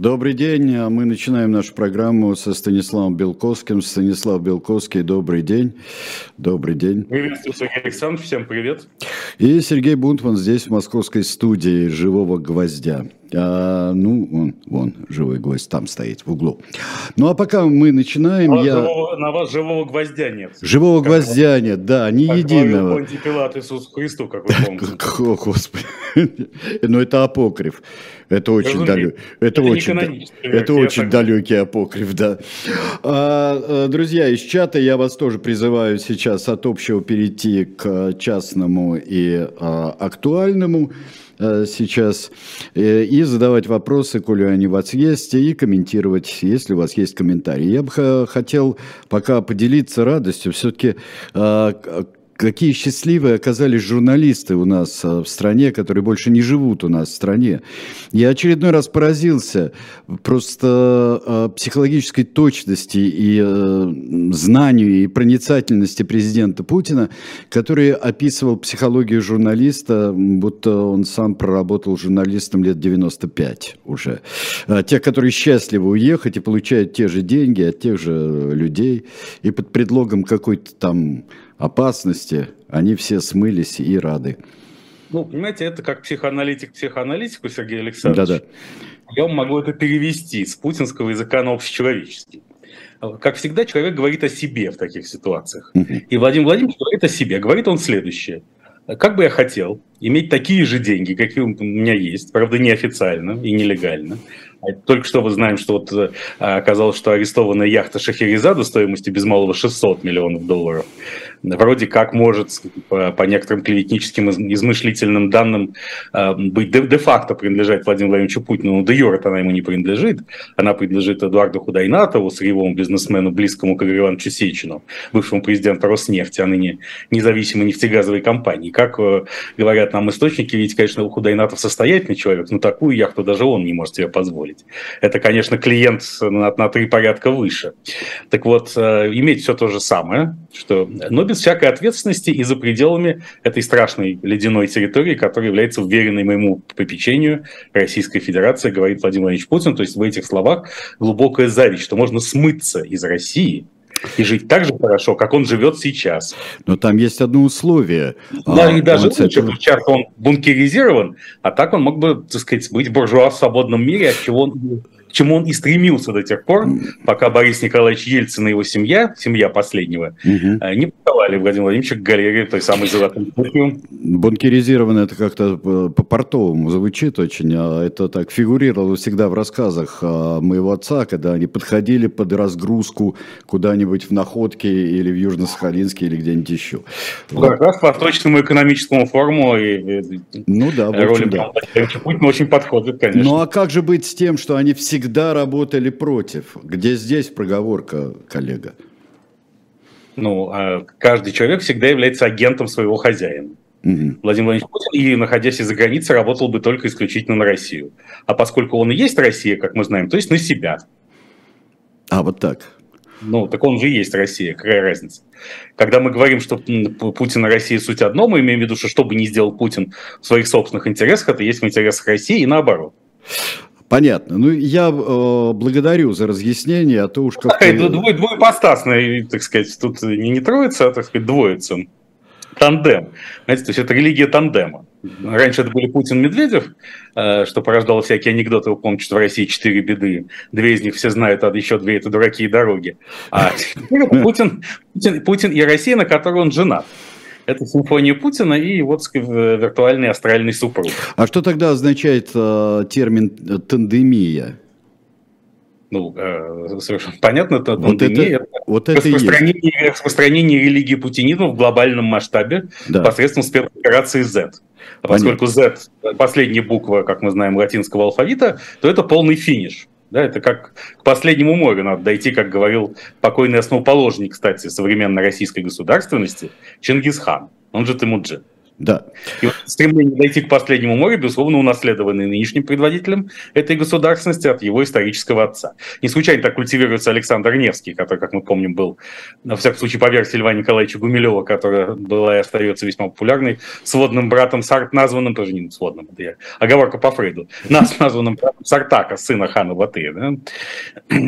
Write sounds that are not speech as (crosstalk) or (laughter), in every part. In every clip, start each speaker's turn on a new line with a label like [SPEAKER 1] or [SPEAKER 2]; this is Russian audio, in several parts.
[SPEAKER 1] Добрый день. Мы начинаем нашу программу со Станиславом Белковским. Станислав Белковский, добрый день. Добрый день.
[SPEAKER 2] Приветствую, Сергей Александрович. Всем привет.
[SPEAKER 1] И Сергей Бунтман здесь, в московской студии «Живого гвоздя». А, ну, вон, вон, живой гвоздь там стоит в углу. Ну, а пока мы начинаем,
[SPEAKER 2] на
[SPEAKER 1] я...
[SPEAKER 2] Живого, на вас живого гвоздя нет.
[SPEAKER 1] Живого как гвоздя вот, нет, да, ни единого.
[SPEAKER 2] Понти Пилат Иисус Христу, как вы помните. (laughs)
[SPEAKER 1] О, Господи. Но это апокриф. Это очень далекий. Это, это очень, это очень далекий апокриф, да. А, друзья, из чата я вас тоже призываю сейчас от общего перейти к частному и а, актуальному. Э, сейчас э, и задавать вопросы, коли они у вас есть, и комментировать, если у вас есть комментарии. Я бы хотел пока поделиться радостью. Все-таки э, какие счастливые оказались журналисты у нас э, в стране, которые больше не живут у нас в стране. Я очередной раз поразился просто э, психологической точности и э, знанию и проницательности президента Путина, который описывал психологию журналиста, будто он сам проработал журналистом лет 95 уже. Те, которые счастливы уехать и получают те же деньги от тех же людей, и под предлогом какой-то там опасности, они все смылись и рады.
[SPEAKER 2] Ну, понимаете, это как психоаналитик психоаналитику, Сергей Александрович. Да-да. Я могу это перевести с путинского языка на общечеловеческий. Как всегда, человек говорит о себе в таких ситуациях. И Владимир Владимирович говорит о себе. Говорит он следующее. Как бы я хотел иметь такие же деньги, какие у меня есть, правда, неофициально и нелегально, только что мы знаем, что вот э, оказалось, что арестованная яхта Шахерезада стоимостью без малого 600 миллионов долларов вроде как может по, по некоторым клеветническим измышлительным данным э, быть де-факто принадлежать Владимиру Владимировичу Путину, но де юрет она ему не принадлежит. Она принадлежит Эдуарду Худайнатову, сырьевому бизнесмену, близкому к Игорю Ивановичу Сечину, бывшему президенту Роснефти, а ныне независимой нефтегазовой компании. Как э, говорят нам источники, ведь, конечно, Худайнатов состоятельный человек, но такую яхту даже он не может себе позволить позволить. Это, конечно, клиент на, на три порядка выше. Так вот, э, иметь все то же самое, что, но без всякой ответственности и за пределами этой страшной ледяной территории, которая является уверенной моему попечению Российской Федерации, говорит Владимир Владимирович Путин. То есть в этих словах глубокая зависть, что можно смыться из России – и жить так же хорошо, как он живет сейчас.
[SPEAKER 1] Но там есть одно условие.
[SPEAKER 2] Да, а, и даже лучше, этого... сейчас он бункеризирован, а так он мог бы, так сказать, быть буржуа в свободном мире, от чего он к чему он и стремился до тех пор, пока Борис Николаевич Ельцин и его семья, семья последнего, угу. не подавали Владимира Владимировича к галерее той самой золотой кухню.
[SPEAKER 1] Бункеризировано это как-то по-портовому звучит очень, а это так фигурировало всегда в рассказах а, моего отца, когда они подходили под разгрузку куда-нибудь в Находке или в Южно-Сахалинске или где-нибудь еще.
[SPEAKER 2] Ну, как раз к Восточному экономическому форуму и
[SPEAKER 1] ну, да,
[SPEAKER 2] роли да. Путина очень подходит, конечно.
[SPEAKER 1] Ну а как же быть с тем, что они всегда всегда работали против. Где здесь проговорка, коллега?
[SPEAKER 2] Ну, а каждый человек всегда является агентом своего хозяина. Угу. Владимир Владимирович Путин, и находясь за границей, работал бы только исключительно на Россию. А поскольку он и есть Россия, как мы знаем, то есть на себя.
[SPEAKER 1] А, вот так.
[SPEAKER 2] Ну, так он же и есть Россия, какая разница. Когда мы говорим, что Путин и Россия суть одно, мы имеем в виду, что что бы ни сделал Путин в своих собственных интересах, это есть в интересах России и наоборот.
[SPEAKER 1] Понятно. Ну, я э, благодарю за разъяснение, а то уж как-то...
[SPEAKER 2] Это двой, двоепостасное, так сказать, тут не, не троица, а, так сказать, двоица. Тандем. Знаете, то есть это религия тандема. Раньше это были Путин-Медведев, э, что порождало всякие анекдоты. Вы помните, в России четыре беды. Две из них все знают, а еще две – это дураки и дороги. А Путин, Путин, Путин и Россия, на которой он женат. Это симфония Путина и вот виртуальный астральный супруг.
[SPEAKER 1] А что тогда означает э, термин э, тандемия?
[SPEAKER 2] Ну, э, совершенно понятно, это вот
[SPEAKER 1] пандемия, это, вот это
[SPEAKER 2] распространение, распространение религии путинизма в глобальном масштабе да. посредством спецоперации Z. А поскольку Z последняя буква, как мы знаем, латинского алфавита, то это полный финиш. Да, это как к последнему морю надо дойти, как говорил покойный основоположник, кстати, современной российской государственности Чингисхан, он же Тимуджин.
[SPEAKER 1] Да.
[SPEAKER 2] И вот стремление дойти к последнему морю, безусловно, унаследованное нынешним предводителем этой государственности от его исторического отца. Не случайно так культивируется Александр Невский, который, как мы помним, был, на всяком случае, по версии Льва Николаевича Гумилева, которая была и остается весьма популярной, сводным братом, Сарт, названным, тоже не сводным, это я, оговорка по Фрейду, (laughs) нас названным братом Сартака, сына хана Батыя. Да? (clears throat)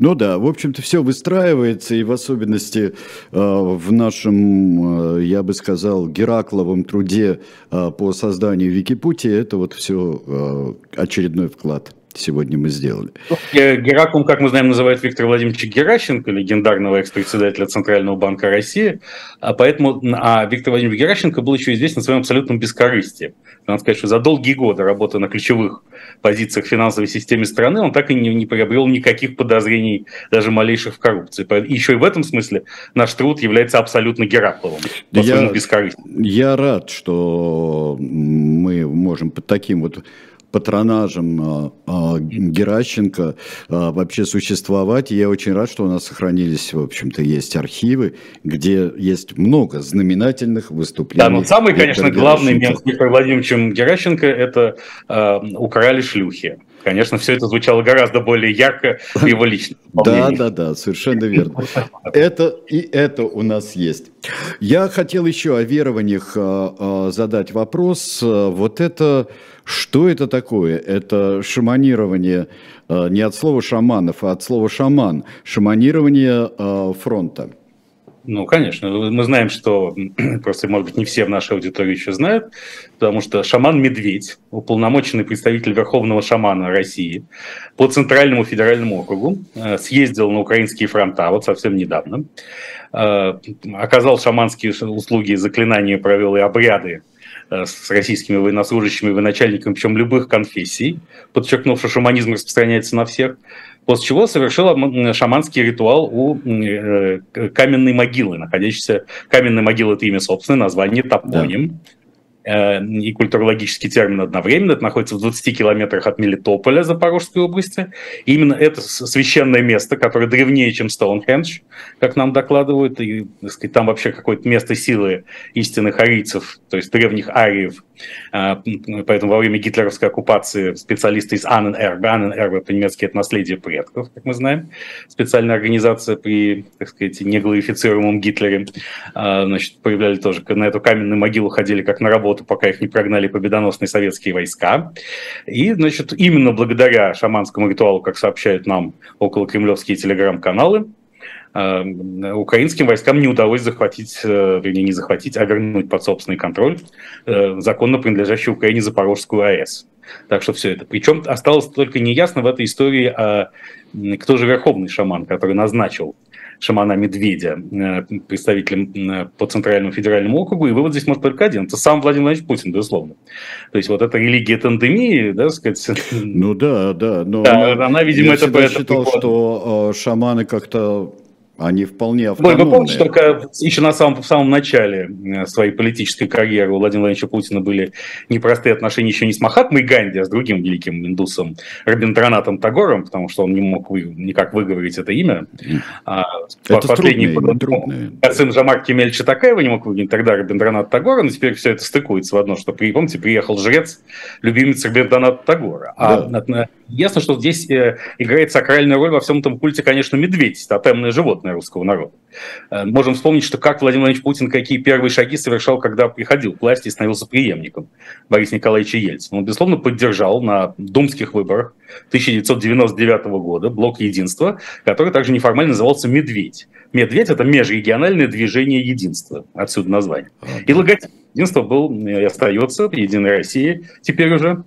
[SPEAKER 1] Ну да, в общем-то, все выстраивается, и в особенности э, в нашем, э, я бы сказал, Геракловом новом труде а, по созданию Википутии, это вот все а, очередной вклад сегодня мы сделали.
[SPEAKER 2] Ну, Геракум, как мы знаем, называют Виктор Владимирович Геращенко, легендарного экс-председателя Центрального банка России. А поэтому а Виктор Владимирович Геращенко был еще известен своим абсолютным бескорыстием. Надо сказать, что за долгие годы работы на ключевых позициях финансовой системы страны он так и не, не приобрел никаких подозрений, даже малейших в коррупции. И еще и в этом смысле наш труд является абсолютно Геракловым.
[SPEAKER 1] Я, я рад, что мы можем под таким вот патронажем а, а, Геращенко а, вообще существовать. И я очень рад, что у нас сохранились, в общем-то, есть архивы, где есть много знаменательных выступлений. Да,
[SPEAKER 2] но самый, конечно, главный мем с Виктором Владимировичем Геращенко – это э, «Украли шлюхи». Конечно, все это звучало гораздо более ярко в его личном (laughs)
[SPEAKER 1] Да, да, да, совершенно верно. Это и это у нас есть. Я хотел еще о верованиях задать вопрос. Вот это что это такое? Это шаманирование э, не от слова шаманов, а от слова шаман. Шаманирование фронта.
[SPEAKER 2] Ну, конечно. Мы знаем, что (clears throat) просто, может быть, не все в нашей аудитории еще знают, потому что шаман-медведь, уполномоченный представитель Верховного шамана России по Центральному федеральному округу, э, съездил на украинские фронта вот совсем недавно, оказал шаманские услуги, заклинания, провел и обряды Э, с российскими военнослужащими и военачальниками, причем любых конфессий, подчеркнув, что шаманизм распространяется на всех, после чего совершил шаманский ритуал у э, каменной могилы, находящейся... Каменная могила – это имя собственное, название топоним. Да Э, и культурологический термин одновременно. Это находится в 20 километрах от Мелитополя, Запорожской области. И именно это священное место, которое древнее, чем Стоунхендж, как нам докладывают. И так сказать, там вообще какое-то место силы истинных арийцев, то есть древних ариев. Э, поэтому во время гитлеровской оккупации специалисты из Анненербе, Анненербе по-немецки это наследие предков, как мы знаем, специальная организация при, так сказать, неглорифицируемом Гитлере, э, значит, появляли тоже на эту каменную могилу ходили как на работу пока их не прогнали победоносные советские войска. И, значит, именно благодаря шаманскому ритуалу, как сообщают нам около кремлевские телеграм-каналы, украинским войскам не удалось захватить, э, вернее, не захватить, а вернуть под собственный контроль э, законно принадлежащую Украине Запорожскую АЭС. Так что все это. Причем осталось только неясно в этой истории, а кто же верховный шаман, который назначил шамана Медведя, э, представителем по Центральному федеральному округу, и вывод здесь может только один. Это сам Владимир Владимирович Путин, безусловно. То есть вот эта религия тандемии, да, сказать...
[SPEAKER 1] Ну да, да.
[SPEAKER 2] Но да, она, видимо, я
[SPEAKER 1] это... Я считал, что э, шаманы как-то они вполне автономные.
[SPEAKER 2] Вы, вы помните, только еще на самом, в самом начале э, своей политической карьеры у Владимира Владимировича Путина были непростые отношения еще не с Махатмой Ганди, а с другим великим индусом Рабиндранатом Тагором, потому что он не мог вы, никак выговорить это имя. А,
[SPEAKER 1] это последний трудное, трудное.
[SPEAKER 2] сын Жамар Кемель Читакаева не мог выговорить тогда Рабиндранат Тагора, но теперь все это стыкуется в одно, что, помните, приехал жрец, любимец Рабиндраната Тагора. А да. Ясно, что здесь э, играет сакральную роль во всем этом культе, конечно, медведь, тотемное животное русского народа. Э, можем вспомнить, что как Владимир Владимирович Путин какие первые шаги совершал, когда приходил к власти и становился преемником Бориса Николаевича Ельцина. Он, безусловно, поддержал на думских выборах 1999 года блок единства, который также неформально назывался «Медведь». «Медведь» — это межрегиональное движение единства, отсюда название. И логотип единства был и остается «Единой России» теперь уже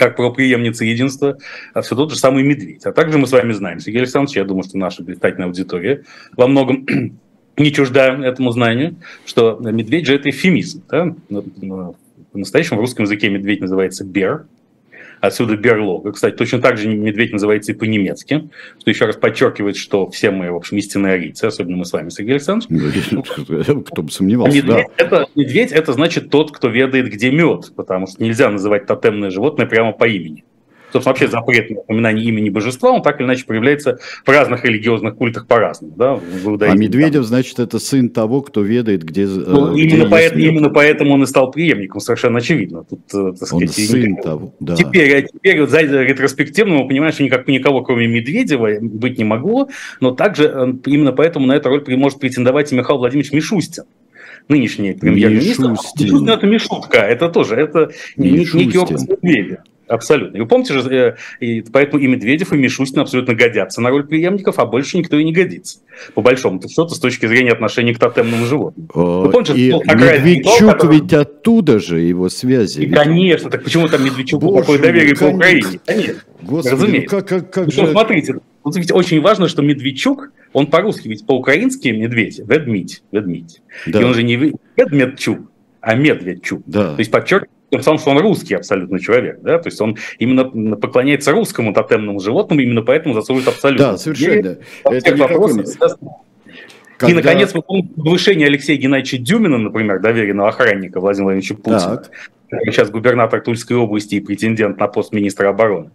[SPEAKER 2] как правоприемница единства, а все тот же самый медведь. А также мы с вами знаем, Сергей Александрович, я думаю, что наша блистательная аудитория во многом (clears throat) не чужда этому знанию, что медведь же это эфемизм. Да? В настоящем русском языке медведь называется бер, Отсюда берлога. Кстати, точно так же медведь называется и по-немецки, что еще раз подчеркивает, что все мы, в общем, истинные арийцы, особенно мы с вами, Сергей Александрович. (laughs)
[SPEAKER 1] Кто бы сомневался,
[SPEAKER 2] медведь, да. это, медведь – это значит тот, кто ведает, где мед, потому что нельзя называть тотемное животное прямо по имени. Собственно, вообще запрет на упоминание имени божества, он так или иначе проявляется в разных религиозных культах по-разному. Да?
[SPEAKER 1] А Медведев, значит, это сын того, кто ведает, где...
[SPEAKER 2] Ну, где именно, поэтому, именно поэтому он и стал преемником, совершенно очевидно. Тут,
[SPEAKER 1] э, так сказать, он сын никакого. того,
[SPEAKER 2] да. Теперь, а теперь вот за ретроспективно мы понимаем, что никак, никого, кроме Медведева, быть не могло, но также э, именно поэтому на эту роль может претендовать и Михаил Владимирович Мишустин нынешний премьер-министр. Мишустин. Это Мишутка, это тоже, это Мишустин. некий образ Медведя. Абсолютно. И вы помните же, э, и поэтому и Медведев, и Мишустин абсолютно годятся на роль преемников, а больше никто и не годится. По большому счету, с точки зрения отношения к тотемным животным.
[SPEAKER 1] Вы помните, и Медведчук который... ведь оттуда же его связи. И,
[SPEAKER 2] ведь... Конечно, так почему там Медведчуку Боже, такое доверие по Украине? Конечно, Господи, разумеется. Ну как, как, как же... Смотрите, вот ведь очень важно, что Медведчук, он по-русски ведь по-украински медведь, ведмить, ведмить. Да. И он же не Ведмедчук, а Медведчук. Да. То есть подчеркивает тем самым, что он русский абсолютно человек, да, то есть он именно поклоняется русскому тотемному животному, именно поэтому заслуживает абсолютно.
[SPEAKER 1] Да, совершенно.
[SPEAKER 2] Это вопросов, когда... И, наконец, повышение Алексея Геннадьевича Дюмина, например, доверенного охранника Владимира Владимировича Путина, так. сейчас губернатор Тульской области и претендент на пост министра обороны,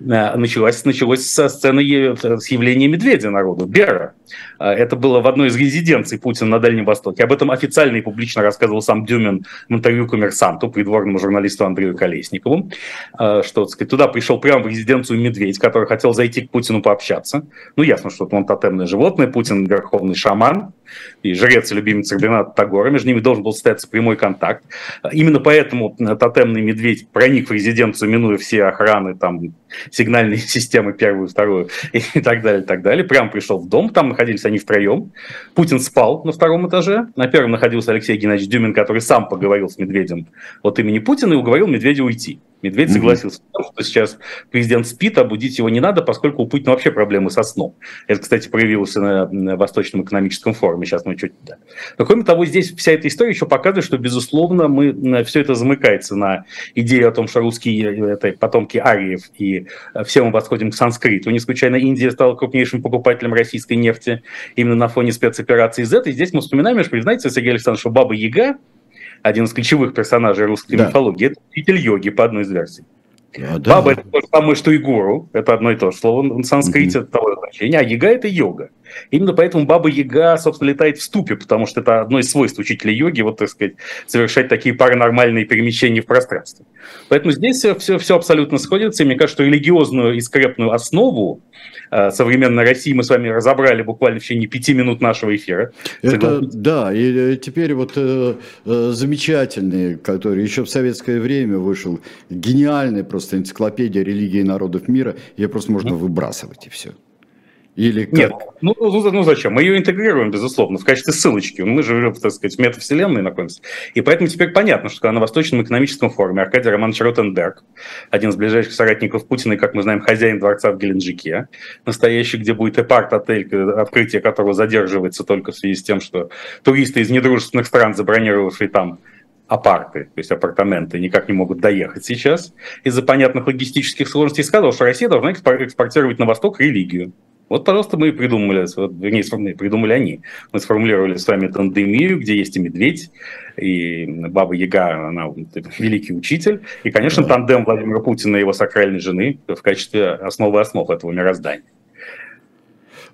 [SPEAKER 2] Э, началась, началось со сцены с явления медведя народу, Бера. Э, это было в одной из резиденций Путина на Дальнем Востоке. Об этом официально и публично рассказывал сам Дюмин в интервью коммерсанту, придворному журналисту Андрею Колесникову, э, что так сказать, туда пришел прямо в резиденцию медведь, который хотел зайти к Путину пообщаться. Ну, ясно, что он тотемное животное, Путин верховный шаман, и жрец и любимец Рабината Тагора, между ними должен был состояться прямой контакт. Именно поэтому тотемный медведь проник в резиденцию, минуя все охраны, там, сигнальные (laughs) системы первую, вторую и так далее, так далее. Прям пришел в дом, там находились они втроем. Путин спал на втором этаже. На первом находился Алексей Геннадьевич Дюмин, который сам поговорил с Медведем от имени Путина и уговорил Медведя уйти. Медведь согласился, mm-hmm. что сейчас президент спит, а будить его не надо, поскольку у Путина вообще проблемы со сном. Это, кстати, проявилось на, на Восточном экономическом форуме. Сейчас мы чуть... Да. Но, кроме того, здесь вся эта история еще показывает, что, безусловно, мы, все это замыкается на идею о том, что русские это потомки ариев, и все мы восходим к санскриту. Не случайно Индия стала крупнейшим покупателем российской нефти именно на фоне спецоперации Z. И здесь мы вспоминаем, что, знаете, Сергей Александрович, что Баба Яга, один из ключевых персонажей русской да. мифологии, это учитель йоги по одной из версий. А, да. Баба это то же самое, что и гуру. Это одно и то же слово на санскрите, это того значения. А яга это йога. Именно поэтому Баба Яга, собственно, летает в ступе, потому что это одно из свойств учителя йоги, вот, так сказать, совершать такие паранормальные перемещения в пространстве. Поэтому здесь все, все, абсолютно сходится, и мне кажется, что религиозную и скрепную основу э, современной России мы с вами разобрали буквально в течение пяти минут нашего эфира.
[SPEAKER 1] Это, да, и э, теперь вот э, э, замечательный, который еще в советское время вышел, гениальный просто энциклопедия религии народов мира, ее просто можно выбрасывать и все.
[SPEAKER 2] Или как? Нет, ну, ну, ну зачем? Мы ее интегрируем, безусловно, в качестве ссылочки. Мы живем, так сказать, в метавселенной находимся. И поэтому теперь понятно, что на Восточном экономическом форуме Аркадий Романович Ротенберг, один из ближайших соратников Путина и, как мы знаем, хозяин дворца в Геленджике, настоящий, где будет эпарт-отель, открытие которого задерживается только в связи с тем, что туристы из недружественных стран, забронировавшие там апарты, то есть апартаменты, никак не могут доехать сейчас из-за понятных логистических сложностей, сказал, что Россия должна экспортировать на Восток религию. Вот, пожалуйста, мы и придумали, вернее, придумали они. Мы сформулировали с вами тандемию, где есть и медведь, и Баба Яга, она великий учитель, и, конечно, тандем Владимира Путина и его сакральной жены в качестве основы основ этого мироздания.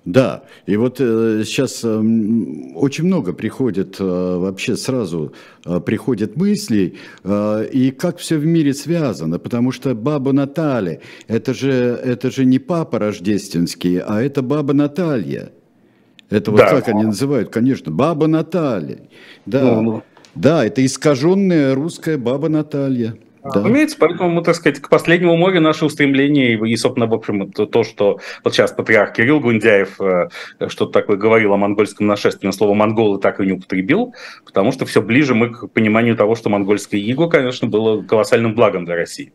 [SPEAKER 1] Да, и вот э, сейчас э, очень много приходит э, вообще сразу э, приходят мыслей, э, и как все в мире связано, потому что баба Наталья, это же, это же не папа рождественский, а это баба Наталья. Это вот да. как они называют, конечно, баба Наталья. Да, ну, ну. да, это искаженная русская баба Наталья.
[SPEAKER 2] Да. Разумеется, поэтому мы, так сказать, к последнему морю наше устремление и, собственно, в общем, то, то что вот сейчас патриарх Кирилл Гундяев э, что-то такое говорил о монгольском нашествии, но слово «монголы» так и не употребил, потому что все ближе мы к пониманию того, что монгольское иго, конечно, было колоссальным благом для России.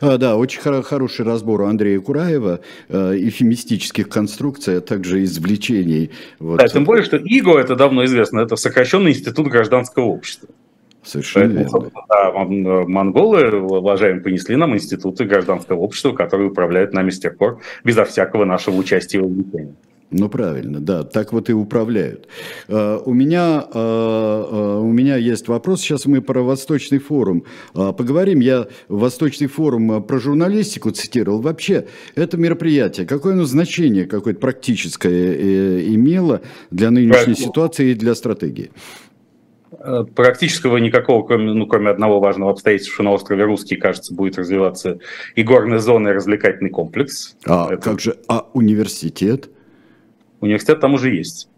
[SPEAKER 1] А, да, очень хор- хороший разбор у Андрея Кураева, э, эфемистических конструкций, а также извлечений.
[SPEAKER 2] Вот. Да, тем более, что иго, это давно известно, это сокращенный институт гражданского общества. Совершенно Поэтому, верно. Да, монголы, уважаемые, понесли нам институты гражданского общества, которые управляют нами с тех пор, безо всякого нашего участия в вовлечения.
[SPEAKER 1] Ну правильно, да, так вот и управляют. Uh, у меня uh, у меня есть вопрос. Сейчас мы про Восточный форум поговорим. Я Восточный форум про журналистику цитировал. Вообще это мероприятие какое оно значение какое-то практическое э, имело для нынешней ситуации и для стратегии?
[SPEAKER 2] Практического никакого, кроме, ну, кроме одного важного обстоятельства, что на острове Русский, кажется, будет развиваться и горная зона, и развлекательный комплекс.
[SPEAKER 1] А Это... как же, а университет?
[SPEAKER 2] Университет там уже есть.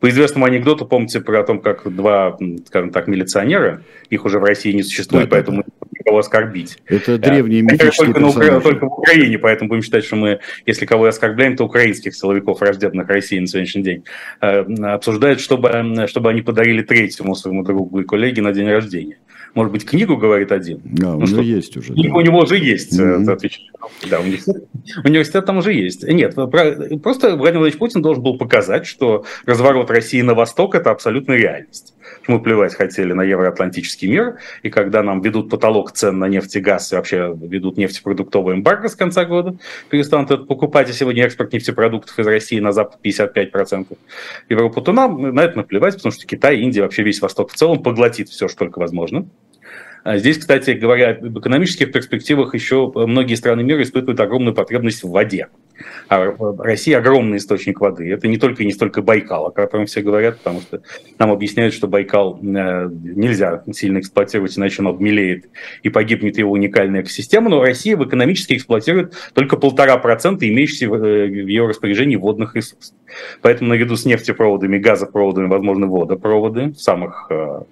[SPEAKER 2] По известному анекдоту, помните про том, как два, скажем так, милиционера, их уже в России не существует, да, поэтому да, никого оскорбить.
[SPEAKER 1] Это древние мифические
[SPEAKER 2] только, на, только в Украине, поэтому будем считать, что мы, если кого оскорбляем, то украинских силовиков, рожденных России на сегодняшний день, э, обсуждают, чтобы, чтобы они подарили третьему своему другу и коллеге на день рождения. Может быть, книгу говорит один?
[SPEAKER 1] Да, ну, что, есть уже.
[SPEAKER 2] Да. У него уже есть, mm-hmm. отвечаю. Да, университет, университет там уже есть. Нет, просто Владимир Владимирович Путин должен был показать, что разворот России на восток – это абсолютная реальность. Мы плевать хотели на евроатлантический мир, и когда нам ведут потолок цен на нефть и газ, и вообще ведут нефтепродуктовый эмбарго с конца года, перестанут это покупать, и сегодня экспорт нефтепродуктов из России на Запад 55%. Европу, то нам на это наплевать, потому что Китай, Индия, вообще весь Восток в целом поглотит все, что только возможно. А здесь, кстати говоря, об экономических перспективах еще многие страны мира испытывают огромную потребность в воде. А Россия огромный источник воды. Это не только и не столько Байкал, о котором все говорят, потому что нам объясняют, что Байкал э, нельзя сильно эксплуатировать, иначе он обмелеет и погибнет его уникальная экосистема. Но Россия в экономически эксплуатирует только полтора процента имеющихся в э, ее распоряжении водных ресурсов. Поэтому наряду с нефтепроводами, газопроводами, возможно, водопроводы в самых э,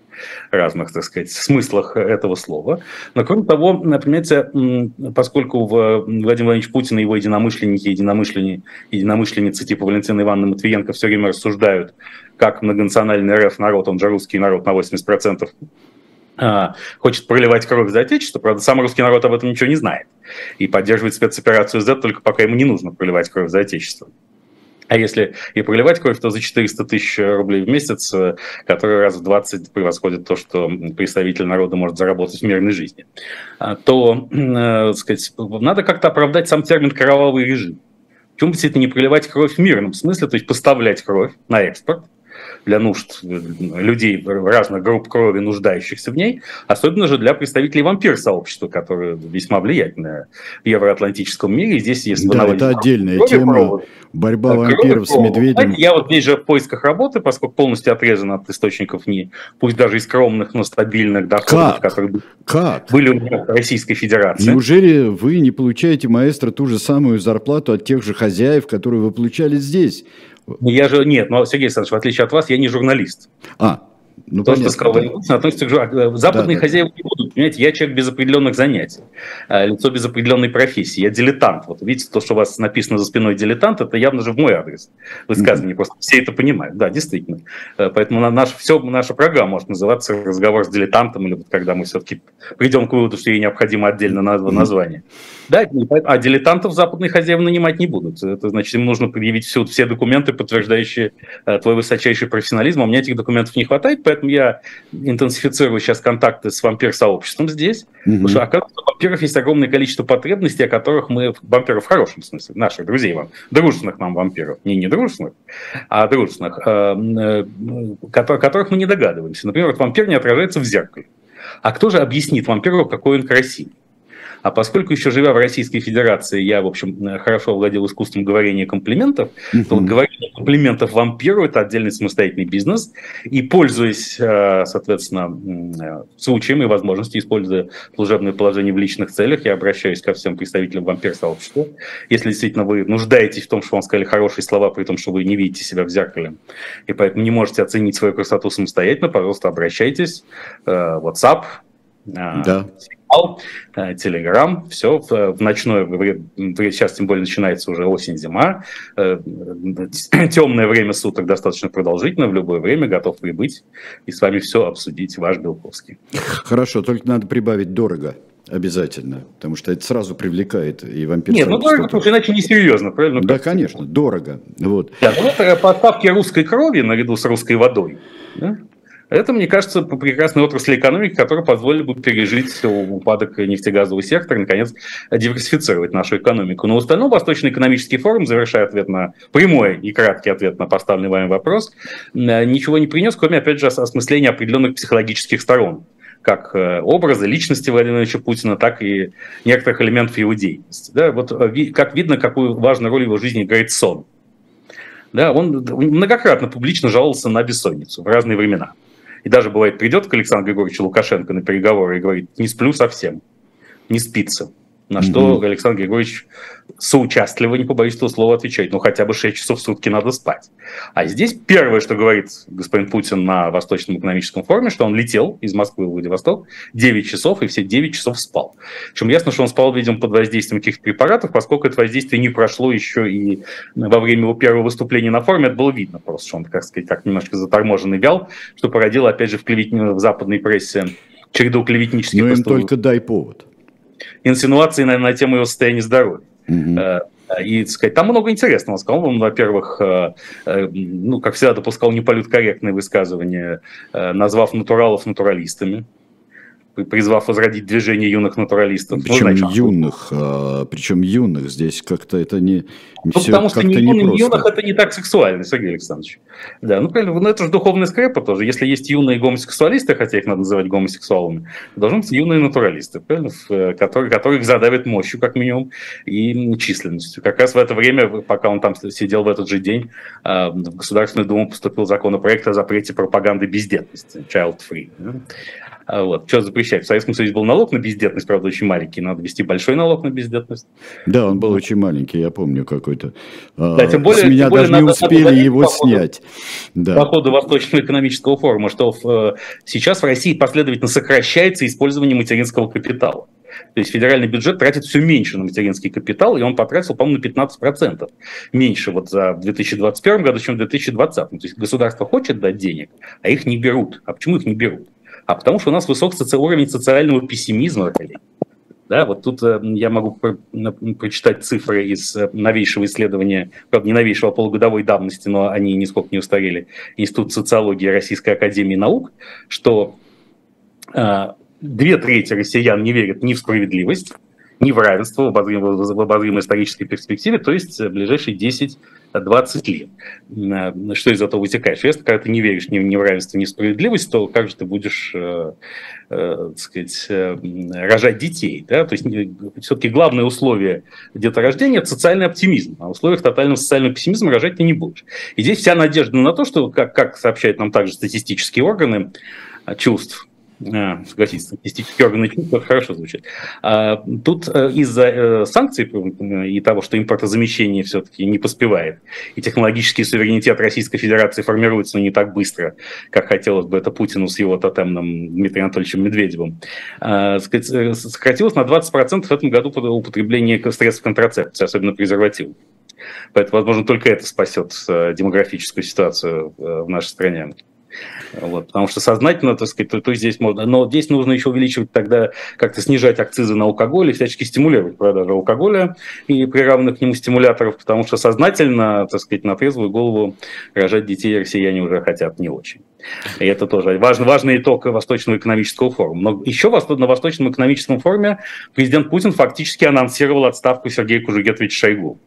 [SPEAKER 2] разных, так сказать, смыслах этого слова. Но кроме того, понимаете, поскольку Владимир Владимирович Путин и его единомышленники, единомышленники, единомышленницы типа Валентина Ивановна Матвиенко все время рассуждают, как многонациональный РФ народ, он же русский народ на 80%, а, хочет проливать кровь за отечество, правда, сам русский народ об этом ничего не знает и поддерживает спецоперацию Z только пока ему не нужно проливать кровь за отечество. А если и проливать кровь, то за 400 тысяч рублей в месяц, э, который раз в 20 превосходит то, что представитель народа может заработать в мирной жизни, а, то, э, сказать, надо как-то оправдать сам термин «кровавый режим». Почему бы это не проливать кровь в мирном смысле, то есть поставлять кровь на экспорт – для нужд людей разных групп крови, нуждающихся в ней, особенно же для представителей вампир-сообщества, которые весьма влиятельны в евроатлантическом мире. И здесь есть
[SPEAKER 1] да, это отдельная тема. Провода. Борьба вампиров с медведем. Знаете,
[SPEAKER 2] я вот здесь же в поисках работы, поскольку полностью отрезан от источников, не, пусть даже и скромных, но стабильных доходов, как? которые как? были у меня в Российской Федерации.
[SPEAKER 1] Неужели вы не получаете, маэстро, ту же самую зарплату от тех же хозяев, которые вы получали здесь?
[SPEAKER 2] Я же, нет, но, Сергей Александрович, в отличие от вас, я не журналист.
[SPEAKER 1] А,
[SPEAKER 2] ну, То, понятно, что сказал да. относится к э, Западные да, хозяева да. не будут. Понимаете, я человек без определенных занятий, а, лицо без определенной профессии. Я дилетант. Вот видите, то, что у вас написано за спиной дилетант, это явно же в мой адрес высказывание. Mm-hmm. Просто все это понимают. Да, действительно. Э, поэтому наш, все, наша программа может называться «Разговор с дилетантом», или вот когда мы все-таки придем к выводу, что ей необходимо отдельно название. Mm-hmm. Да, а дилетантов западные хозяева нанимать не будут. Это значит, им нужно предъявить все, все документы, подтверждающие э, твой высочайший профессионализм. А у меня этих документов не хватает, поэтому я интенсифицирую сейчас контакты с вампир-сообществом здесь. Mm-hmm. Потому что, оказывается, у вампиров есть огромное количество потребностей, о которых мы, вампиров в хорошем смысле, наших друзей вам, дружественных нам вампиров, не недружественных, а дружественных, э, э, которых мы не догадываемся. Например, вот вампир не отражается в зеркале. А кто же объяснит вампиру, какой он красивый? А поскольку еще живя в Российской Федерации, я, в общем, э, хорошо владел искусством говорения комплиментов, то вот говорение комплиментов вампиру – это отдельный самостоятельный бизнес. И пользуясь, э, соответственно, э, случаем и возможностью, используя служебное положение в личных целях, я обращаюсь ко всем представителям вампир-сообщества. Если действительно вы нуждаетесь в том, что вам сказали хорошие слова, при том, что вы не видите себя в зеркале, и поэтому не можете оценить свою красоту самостоятельно, пожалуйста, обращайтесь. WhatsApp, да. Телеграм, э, все в, ночное время, сейчас тем более начинается уже осень-зима, э, (clears throat) темное время суток достаточно продолжительно, в любое время готов прибыть и с вами все обсудить, ваш Белковский.
[SPEAKER 1] Хорошо, только надо прибавить дорого. Обязательно, потому что это сразу привлекает и вампир.
[SPEAKER 2] Нет, ну дорого, потому что иначе несерьезно, правильно?
[SPEAKER 1] Да, конечно, дорого. Вот.
[SPEAKER 2] Да, ну это поставки русской крови наряду с русской водой. Да? Это, мне кажется, прекрасная отрасль экономики, которая позволила бы пережить упадок нефтегазового сектора наконец, диверсифицировать нашу экономику. Но в остальном Восточный экономический форум, завершая ответ на прямой и краткий ответ на поставленный вами вопрос, ничего не принес, кроме, опять же, осмысления определенных психологических сторон как э, образа личности Владимира Владимировича Путина, так и некоторых элементов его деятельности. Да, вот э, как видно, какую важную роль в его жизни играет сон. Да, он многократно публично жаловался на бессонницу в разные времена. И даже бывает придет к Александру Григорьевичу Лукашенко на переговоры и говорит, не сплю совсем, не спится. На что Александр Григорьевич соучастливо, не побоюсь этого слова, отвечает, ну хотя бы 6 часов в сутки надо спать. А здесь первое, что говорит господин Путин на Восточном экономическом форуме, что он летел из Москвы в Владивосток 9 часов и все 9 часов спал. Причем ясно, что он спал, видимо, под воздействием каких-то препаратов, поскольку это воздействие не прошло еще и во время его первого выступления на форуме, это было видно просто, что он, как сказать, как немножко заторможенный вял, что породило, опять же, в, клевет... в западной прессе череду клеветнических...
[SPEAKER 1] Ну им только дай повод
[SPEAKER 2] инсинуации на, на тему его состояния здоровья. Mm-hmm. И, так сказать, там много интересного. Он сказал, он, во-первых, э, ну, как всегда, допускал неполиткорректные высказывания, назвав натуралов натуралистами призвав возродить движение юных натуралистов.
[SPEAKER 1] Причем ну, значит, юных, а, причем юных, здесь как-то это не,
[SPEAKER 2] не ну, все потому что не юным юных это не так сексуально, Сергей Александрович. Да, ну правильно, ну это же духовная скрепа тоже. Если есть юные гомосексуалисты, хотя их надо называть гомосексуалами, должны быть юные натуралисты, правильно, э, которые, которых задавят мощью, как минимум, и численностью. Как раз в это время, пока он там сидел в этот же день, а, в Государственную Думу поступил законопроект о запрете пропаганды бездетности, child free. А вот. Что запрещать? В Советском Союзе был налог на бездетность, правда, очень маленький. Надо вести большой налог на бездетность.
[SPEAKER 1] Да, он был очень маленький, я помню какой-то. А, да, тем более, С меня даже не успели надо его по ходу, снять.
[SPEAKER 2] Да. По ходу Восточного экономического форума, что в, э, сейчас в России последовательно сокращается использование материнского капитала. То есть федеральный бюджет тратит все меньше на материнский капитал, и он потратил, по-моему, на 15% меньше вот за 2021 году, чем в 2020. То есть государство хочет дать денег, а их не берут. А почему их не берут? А потому что у нас высок соци... уровень социального пессимизма, Да, вот тут э, я могу про, прочитать цифры из э, новейшего исследования, правда, не новейшего, а полугодовой давности, но они нисколько не устарели, Институт социологии Российской Академии Наук, что э, две трети россиян не верят ни в справедливость, ни в равенство в обозримой, в обозримой исторической перспективе, то есть в ближайшие 10 20 лет. Э, что из этого вытекает? Если когда ты не веришь ни, ни в равенство, ни в справедливость, то как же ты будешь э, э, так сказать, э, рожать детей? Да? То есть все-таки главное условие деторождения – это социальный оптимизм. А в условиях тотального социального пессимизма рожать ты не будешь. И здесь вся надежда на то, что, как, как сообщают нам также статистические органы чувств, согласитесь, статистические органы чувств хорошо звучит. А, тут э, из-за э, санкций э, и того, что импортозамещение все-таки не поспевает, и технологический суверенитет Российской Федерации формируется не так быстро, как хотелось бы это Путину с его тотемным Дмитрием Анатольевичем Медведевым, а, сократилось на 20% в этом году употребление средств контрацепции, особенно презервативов. Поэтому, возможно, только это спасет демографическую ситуацию в нашей стране. Вот, потому что сознательно, так сказать, то, то здесь можно. Но здесь нужно еще увеличивать тогда, как-то снижать акцизы на алкоголь и всячески стимулировать продажу алкоголя и приравненных к нему стимуляторов, потому что сознательно, так сказать, на трезвую голову рожать детей россияне уже хотят не очень. И это тоже важный, важный итог Восточного экономического форума. Но еще на Восточном экономическом форуме президент Путин фактически анонсировал отставку Сергея Кужугетовича Шойгу.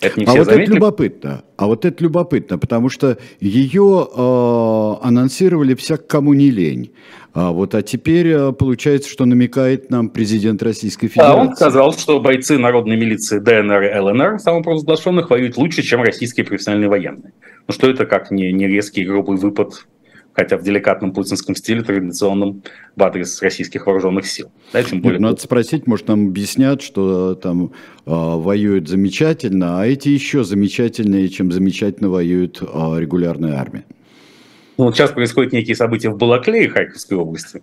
[SPEAKER 1] Это не а все вот заметили. это любопытно. А вот это любопытно, потому что ее э, анонсировали всяк кому не лень. А вот, а теперь э, получается, что намекает нам президент Российской Федерации.
[SPEAKER 2] Да, он сказал, что бойцы народной милиции ДНР и ЛНР, самопровозглашенных, воюют лучше, чем российские профессиональные военные. Ну что это как не, не резкий грубый выпад хотя в деликатном путинском стиле, традиционном, в адрес российских вооруженных сил.
[SPEAKER 1] Да, тем более... Нет, надо спросить, может, нам объяснят, что там э, воюют замечательно, а эти еще замечательнее, чем замечательно воюет э, регулярная армия.
[SPEAKER 2] Ну, вот сейчас происходят некие события в Балаклее, Харьковской области,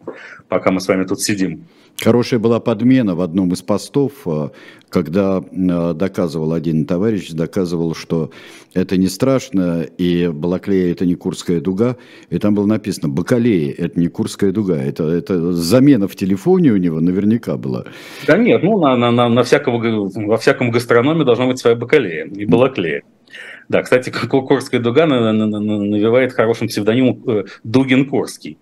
[SPEAKER 2] пока мы с вами тут сидим.
[SPEAKER 1] Хорошая была подмена в одном из постов, э, когда э, доказывал один товарищ, доказывал, что это не страшно, и Балаклея – это не Курская дуга, и там было написано «Бакалея» – это не Курская дуга, это, это замена в телефоне у него наверняка была.
[SPEAKER 2] Да нет, ну на, на, на, на всякого, во всяком гастрономе должна быть своя Бакалея и Балаклея. Да, кстати, Курская дуга навевает хорошим псевдонимом э, Дугин Курский.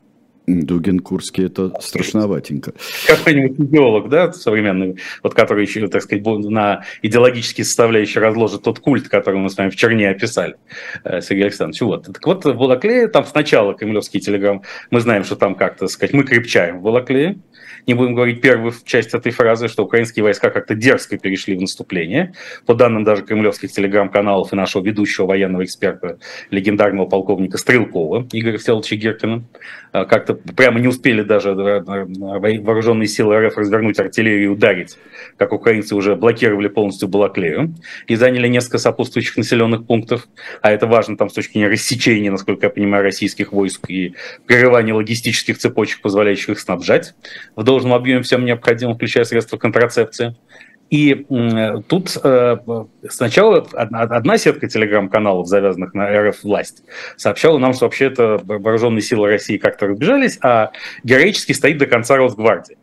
[SPEAKER 1] Дугин Курский это страшноватенько.
[SPEAKER 2] Какой-нибудь идеолог, да, современный, вот который еще, так сказать, на идеологические составляющие разложит тот культ, который мы с вами в черне описали, э, Сергей Александрович. Вот. Так вот, в Балаклее, там сначала кремлевский телеграм, мы знаем, что там как-то, сказать, мы крепчаем в Балаклее, не будем говорить первую часть этой фразы, что украинские войска как-то дерзко перешли в наступление. По данным даже кремлевских телеграм-каналов и нашего ведущего военного эксперта, легендарного полковника Стрелкова Игоря Всеволодовича Геркина, а, как-то прямо не успели даже э, э, вооруженные силы РФ развернуть артиллерию и ударить, как украинцы уже блокировали полностью Балаклею и заняли несколько сопутствующих населенных пунктов. А это важно там с точки зрения рассечения, насколько я понимаю, российских войск и прерывания логистических цепочек, позволяющих их снабжать в должном объеме всем необходимым, включая средства контрацепции. И тут э, сначала одна сетка телеграм-каналов, завязанных на РФ власть, сообщала нам, что вообще это вооруженные силы России как-то разбежались, а героически стоит до конца Росгвардии.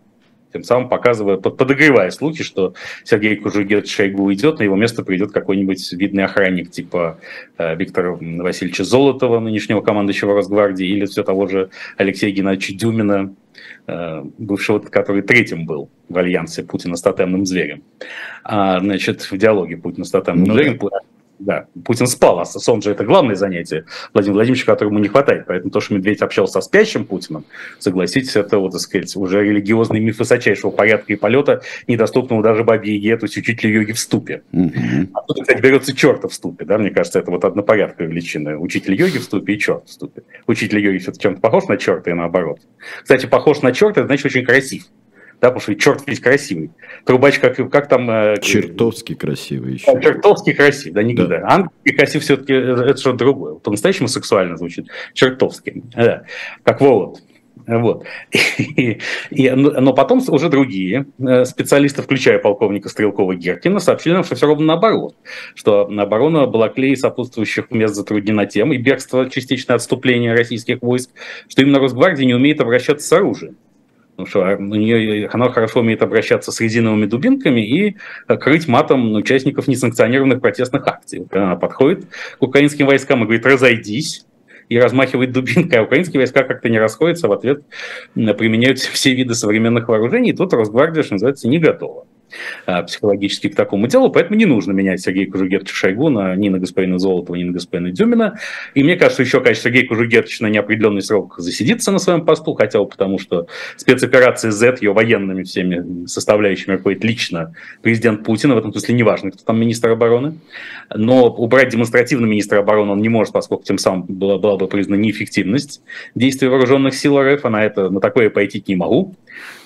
[SPEAKER 2] Тем самым показывая, подогревая слухи, что Сергей Кужугет Шойгу уйдет, на его место придет какой-нибудь видный охранник типа э, Виктора Васильевича Золотова, нынешнего командующего Росгвардии, или все того же Алексея Геннадьевича Дюмина, Э, бывшего, который третьим был в альянсе Путина с тотемным зверем. А, значит, в диалоге Путина с тотемным ну, зверем да. Да, Путин спал, а сон же это главное занятие Владимира Владимировича, которому не хватает. Поэтому то, что Медведь общался со спящим Путиным, согласитесь, это, вот, так сказать, уже религиозный миф высочайшего порядка и полета, недоступного даже бабе Яге, то есть учителю йоги в ступе. Mm-hmm. А кстати, берется черта в ступе, да, мне кажется, это вот однопорядковая величина. Учитель йоги в ступе и черт в ступе. Учитель йоги все-таки чем-то похож на черта и наоборот. Кстати, похож на черта, это значит очень красив да, потому что черт весь красивый. Трубач, как, как там...
[SPEAKER 1] Э, чертовски красивый еще.
[SPEAKER 2] Да, чертовски красивый, да, никогда. Да. Ангельский красив все-таки, э, это что-то другое. По-настоящему сексуально звучит. Чертовски, да, как Волод. Вот. (laughs) И, и, но потом уже другие э, специалисты, включая полковника Стрелкова Геркина, сообщили нам, что все ровно наоборот, что оборона Балаклеи сопутствующих мест затруднена тем, и бегство частичное отступление российских войск, что именно Росгвардия не умеет обращаться с оружием. Потому что у нее, она хорошо умеет обращаться с резиновыми дубинками и крыть матом участников несанкционированных протестных акций. Она подходит к украинским войскам и говорит, разойдись, и размахивает дубинкой, а украинские войска как-то не расходятся, в ответ применяют все виды современных вооружений, и тут Росгвардия, что называется, не готова. А, психологически к такому делу, поэтому не нужно менять Сергея Кужугетовича Шойгу на, ни на господина Золотова, ни на господина Дюмина. И мне кажется, еще, конечно, Сергей Кужугетович на неопределенный срок засидится на своем посту, хотя бы потому, что спецоперация Z, ее военными всеми составляющими руководит лично президент Путин, в этом смысле неважно, кто там министр обороны. Но убрать демонстративно министра обороны он не может, поскольку тем самым была, была бы признана неэффективность действий вооруженных сил РФ, а на это на такое пойти не могу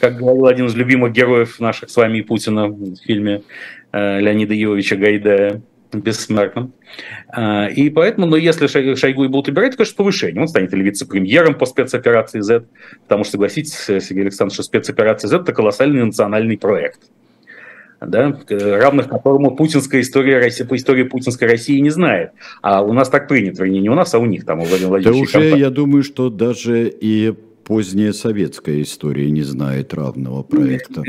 [SPEAKER 2] как говорил один из любимых героев наших с вами и Путина в фильме э, Леонида Иовича Гайдая бессмертным. Э, и поэтому, но если Шойгу и будут убирать, то, конечно, повышение. Он станет или вице-премьером по спецоперации Z, потому что, согласитесь, Сергей Александрович, что спецоперация Z – это колоссальный национальный проект да, равных которому путинская история России, по истории путинской России не знает. А у нас так принято, вернее, не у нас, а у них там, у Владимира
[SPEAKER 1] Владимировича. Да уже, компании. я думаю, что даже и поздняя советская история не знает равного проекта.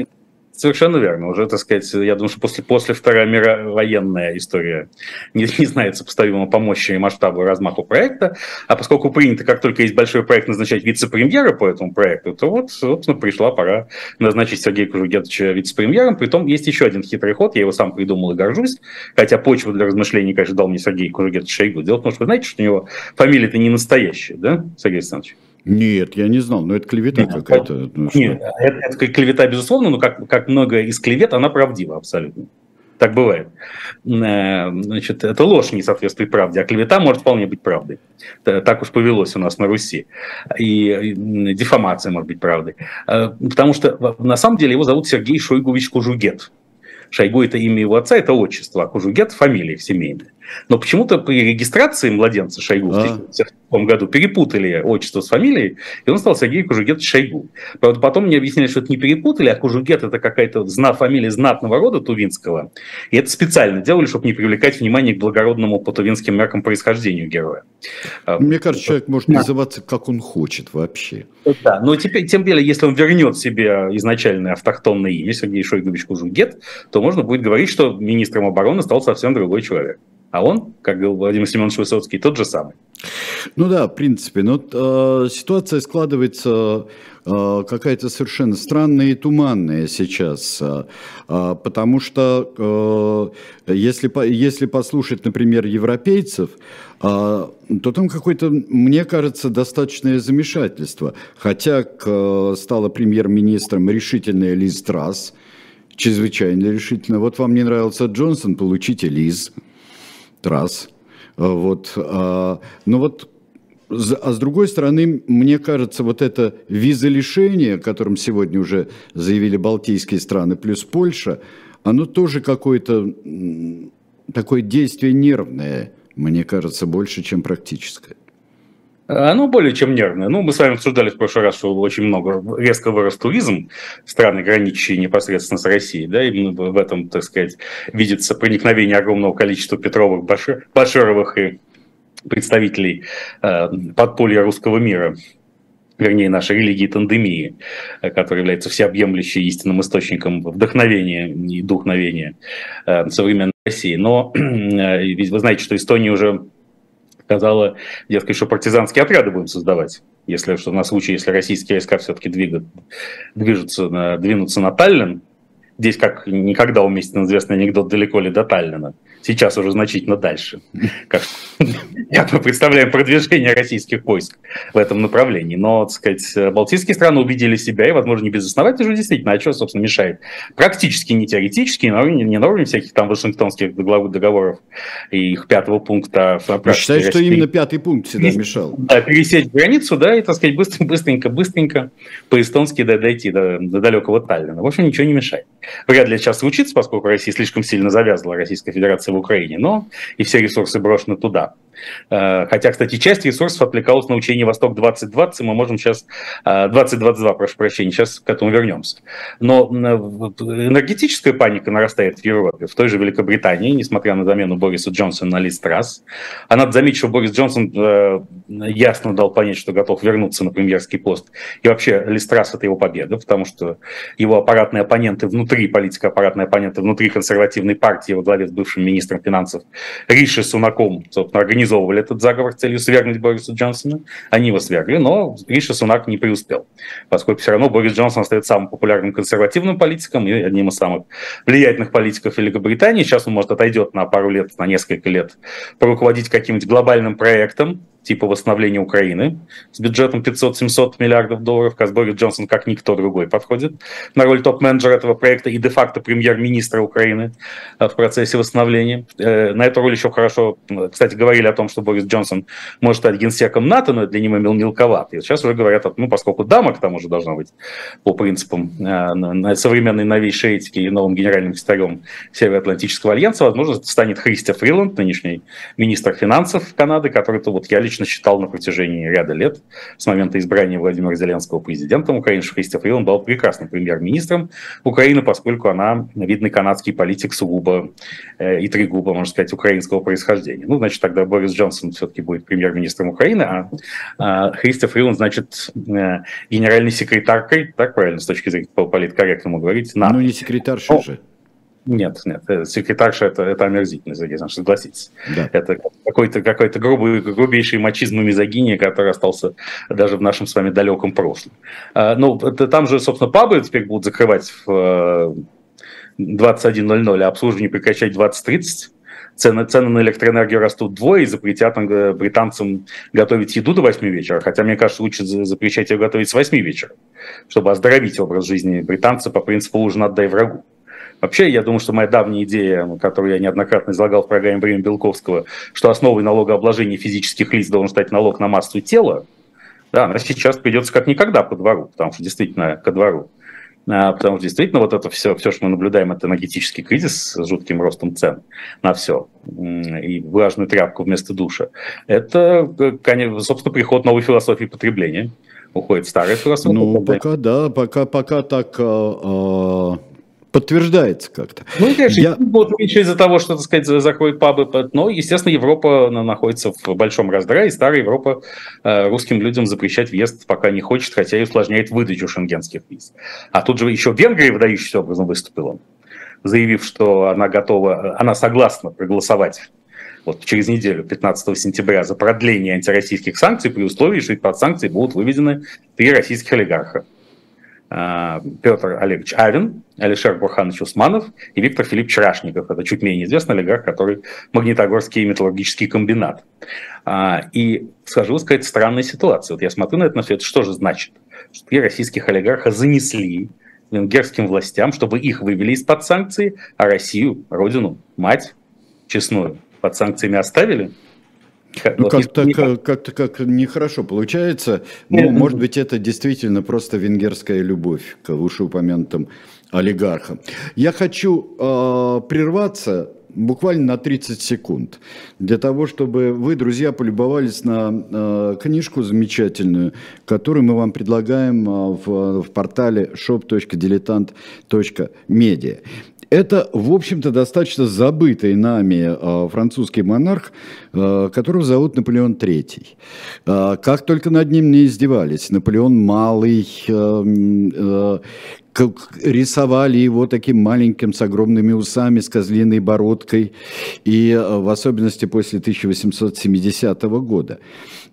[SPEAKER 2] Совершенно верно. Уже, так сказать, я думаю, что после, после Второй мировой военная история не, не знает сопоставимого по мощи и масштабу и размаху проекта. А поскольку принято, как только есть большой проект, назначать вице-премьера по этому проекту, то вот, собственно, пришла пора назначить Сергея Кужугетовича вице-премьером. Притом есть еще один хитрый ход, я его сам придумал и горжусь. Хотя почву для размышлений, конечно, дал мне Сергей Кужугетович Шойгу. Дело в том, что вы знаете, что у него фамилия-то не настоящая, да, Сергей Александрович?
[SPEAKER 1] Нет, я не знал, но это клевета нет, какая-то.
[SPEAKER 2] Ну, нет, это, это клевета, безусловно, но как, как много из клевет, она правдива абсолютно. Так бывает. Э, значит, это ложь не соответствует правде, а клевета может вполне быть правдой. Так уж повелось у нас на Руси. И дефамация может быть правдой. Э, потому что на самом деле его зовут Сергей Шойгувич Кужугет. Шойгу – это имя его отца, это отчество, а Кужугет – фамилия семейная. Но почему-то при регистрации младенца Шойгу а? в 1977 году перепутали отчество с фамилией, и он стал Сергей Кужугет Шойгу. Правда, потом мне объяснили, что это не перепутали, а Кужугет – это какая-то зна фамилия знатного рода тувинского. И это специально делали, чтобы не привлекать внимание к благородному по тувинским меркам происхождению героя.
[SPEAKER 1] А, Мне кажется, человек может да. называться, как он хочет вообще.
[SPEAKER 2] Да, но теперь, тем более, если он вернет себе изначальное автохтонное имя Сергей Шойгубич Кужугет, то можно будет говорить, что министром обороны стал совсем другой человек. А он, как говорил Владимир Семенович Высоцкий, тот же самый.
[SPEAKER 1] Ну да, в принципе, но э, ситуация складывается э, какая-то совершенно странная и туманная сейчас, э, э, потому что э, если, если послушать, например, европейцев, э, то там какое-то, мне кажется, достаточное замешательство. Хотя э, стала премьер-министром решительная Лиз Трасс, чрезвычайно решительно. Вот вам не нравился Джонсон, получите Лиз Трасс. Вот. А, но вот а с другой стороны, мне кажется, вот это визолишение, о котором сегодня уже заявили Балтийские страны, плюс Польша, оно тоже какое-то такое действие нервное, мне кажется, больше, чем практическое.
[SPEAKER 2] Оно более чем нервное. Ну, мы с вами обсуждали в прошлый раз, что очень много резко вырос туризм страны, граничащие непосредственно с Россией, да, именно в этом, так сказать, видится проникновение огромного количества Петровых, Башировых и представителей э, подполья русского мира вернее, нашей религии тандемии, э, которая является всеобъемлющей истинным источником вдохновения и духновения э, современной России. Но (clears throat) э, вы знаете, что Эстония уже сказала, дескать, что партизанские отряды будем создавать. Если что на случай, если российские войска все-таки двигают, движутся на, двинутся на Таллин, здесь как никогда уместен известный анекдот далеко ли до Таллина сейчас уже значительно дальше. (laughs) Как, я представляю продвижение российских войск в этом направлении. Но, так сказать, балтийские страны убедили себя, и, возможно, не безосновательно, уже действительно, а что, собственно, мешает? Практически не теоретически, не на уровне всяких там вашингтонских договоров и их пятого пункта.
[SPEAKER 1] Я считаю, что именно пятый пункт всегда мешал.
[SPEAKER 2] Да, пересечь границу, да, и, так сказать, быстро, быстренько, быстренько по-эстонски дойти до, до далекого Таллина. В общем, ничего не мешает. Вряд ли сейчас случится, поскольку Россия слишком сильно завязла, Российская Федерация в Украине, но и все ресурсы брошены туда. Э, хотя, кстати, часть ресурсов отвлекалась на учение «Восток-2020», мы можем сейчас... 2022, э, прошу прощения, сейчас к этому вернемся. Но э, энергетическая паника нарастает в Европе, в той же Великобритании, несмотря на замену Бориса Джонсона на Лиз Трасс. А надо заметить, что Борис Джонсон ясно дал понять, что готов вернуться на премьерский пост. И вообще Лиз Трасс – это его победа, потому что его аппаратные оппоненты внутри, политика аппаратные оппоненты внутри консервативной партии во главе с бывшим министром финансов Риши Сунаком, собственно, организовали организовывали этот заговор с целью свергнуть Бориса Джонсона. Они его свергли, но Риши Сунак не преуспел, поскольку все равно Борис Джонсон остается самым популярным консервативным политиком и одним из самых влиятельных политиков Великобритании. Сейчас он, может, отойдет на пару лет, на несколько лет, поруководить каким-нибудь глобальным проектом, типа восстановления Украины с бюджетом 500-700 миллиардов долларов. Казборис Джонсон, как никто другой, подходит на роль топ-менеджера этого проекта и де-факто премьер-министра Украины э, в процессе восстановления. Э, на эту роль еще хорошо, кстати, говорили о том, что Борис Джонсон может стать генсеком НАТО, но для него мелковат. И сейчас уже говорят, ну, поскольку дама к тому же должна быть по принципам э, современной новейшей этики и новым генеральным секретарем Североатлантического альянса, возможно, станет Христия Фриланд, нынешний министр финансов Канады, который-то вот я лично лично считал на протяжении ряда лет, с момента избрания Владимира Зеленского президентом Украины, что Христия Фриланд был прекрасным премьер-министром Украины, поскольку она видный канадский политик сугубо э, и тригубо, можно сказать, украинского происхождения. Ну, значит, тогда Борис Джонсон все-таки будет премьер-министром Украины, а, а Христия Фриланд, значит, э, генеральной секретаркой, так правильно, с точки зрения политкорректному говорить,
[SPEAKER 1] НАТО. Ну, не секретарша же.
[SPEAKER 2] Нет, нет, э, секретарша это, это омерзительно, Сергей Александрович, согласитесь. Да. Это какой-то какой грубый, грубейший мачизм и мизогиния, который остался даже в нашем с вами далеком прошлом. А, ну, это, там же, собственно, пабы теперь будут закрывать в 21.00, э, а обслуживание прекращать в 20.30. Цены, цены на электроэнергию растут двое и запретят э, британцам готовить еду до 8 вечера. Хотя, мне кажется, лучше запрещать ее готовить с 8 вечера, чтобы оздоровить образ жизни британца по принципу «ужин отдай врагу». Вообще, я думаю, что моя давняя идея, которую я неоднократно излагал в программе «Время Белковского», что основой налогообложения физических лиц должен стать налог на массу тела, да, она сейчас придется как никогда по двору, потому что действительно ко двору. А, потому что действительно вот это все, все, что мы наблюдаем, это энергетический кризис с жутким ростом цен на все и влажную тряпку вместо душа. Это, конечно, собственно, приход новой философии потребления. Уходит старая философия.
[SPEAKER 1] Ну, пока да, пока, пока так а, а, подтверждается как-то.
[SPEAKER 2] Ну, конечно, я... будут меньше из-за того, что, так сказать, закроют пабы, но, естественно, Европа находится в большом раздрае, и старая Европа э, русским людям запрещать въезд пока не хочет, хотя и усложняет выдачу шенгенских виз. А тут же еще Венгрия выдающимся образом выступила, заявив, что она готова, она согласна проголосовать вот через неделю, 15 сентября, за продление антироссийских санкций при условии, что под санкции будут выведены три российских олигарха. А, Петр Олегович Авин, Алишер Бурханович Усманов и Виктор Филипп Чрашников. Это чуть менее известный олигарх, который Магнитогорский металлургический комбинат. А, и сложилась какая-то странная ситуация. Вот я смотрю на это, на все это, что же значит? Что три российских олигарха занесли венгерским властям, чтобы их вывели из-под санкций, а Россию, родину, мать честную, под санкциями оставили?
[SPEAKER 1] Ну, как-то как, как, как нехорошо получается. Но, Нет, может быть, это действительно просто венгерская любовь к вышеупомянутым олигархам. Я хочу э, прерваться буквально на 30 секунд, для того, чтобы вы, друзья, полюбовались на э, книжку замечательную, которую мы вам предлагаем э, в, в портале shop.diletant.media. Это, в общем-то, достаточно забытый нами э, французский монарх, э, которого зовут Наполеон III. Э, как только над ним не издевались, Наполеон Малый, рисовали его таким маленьким, с огромными усами, с козлиной бородкой, и в особенности после 1870 года.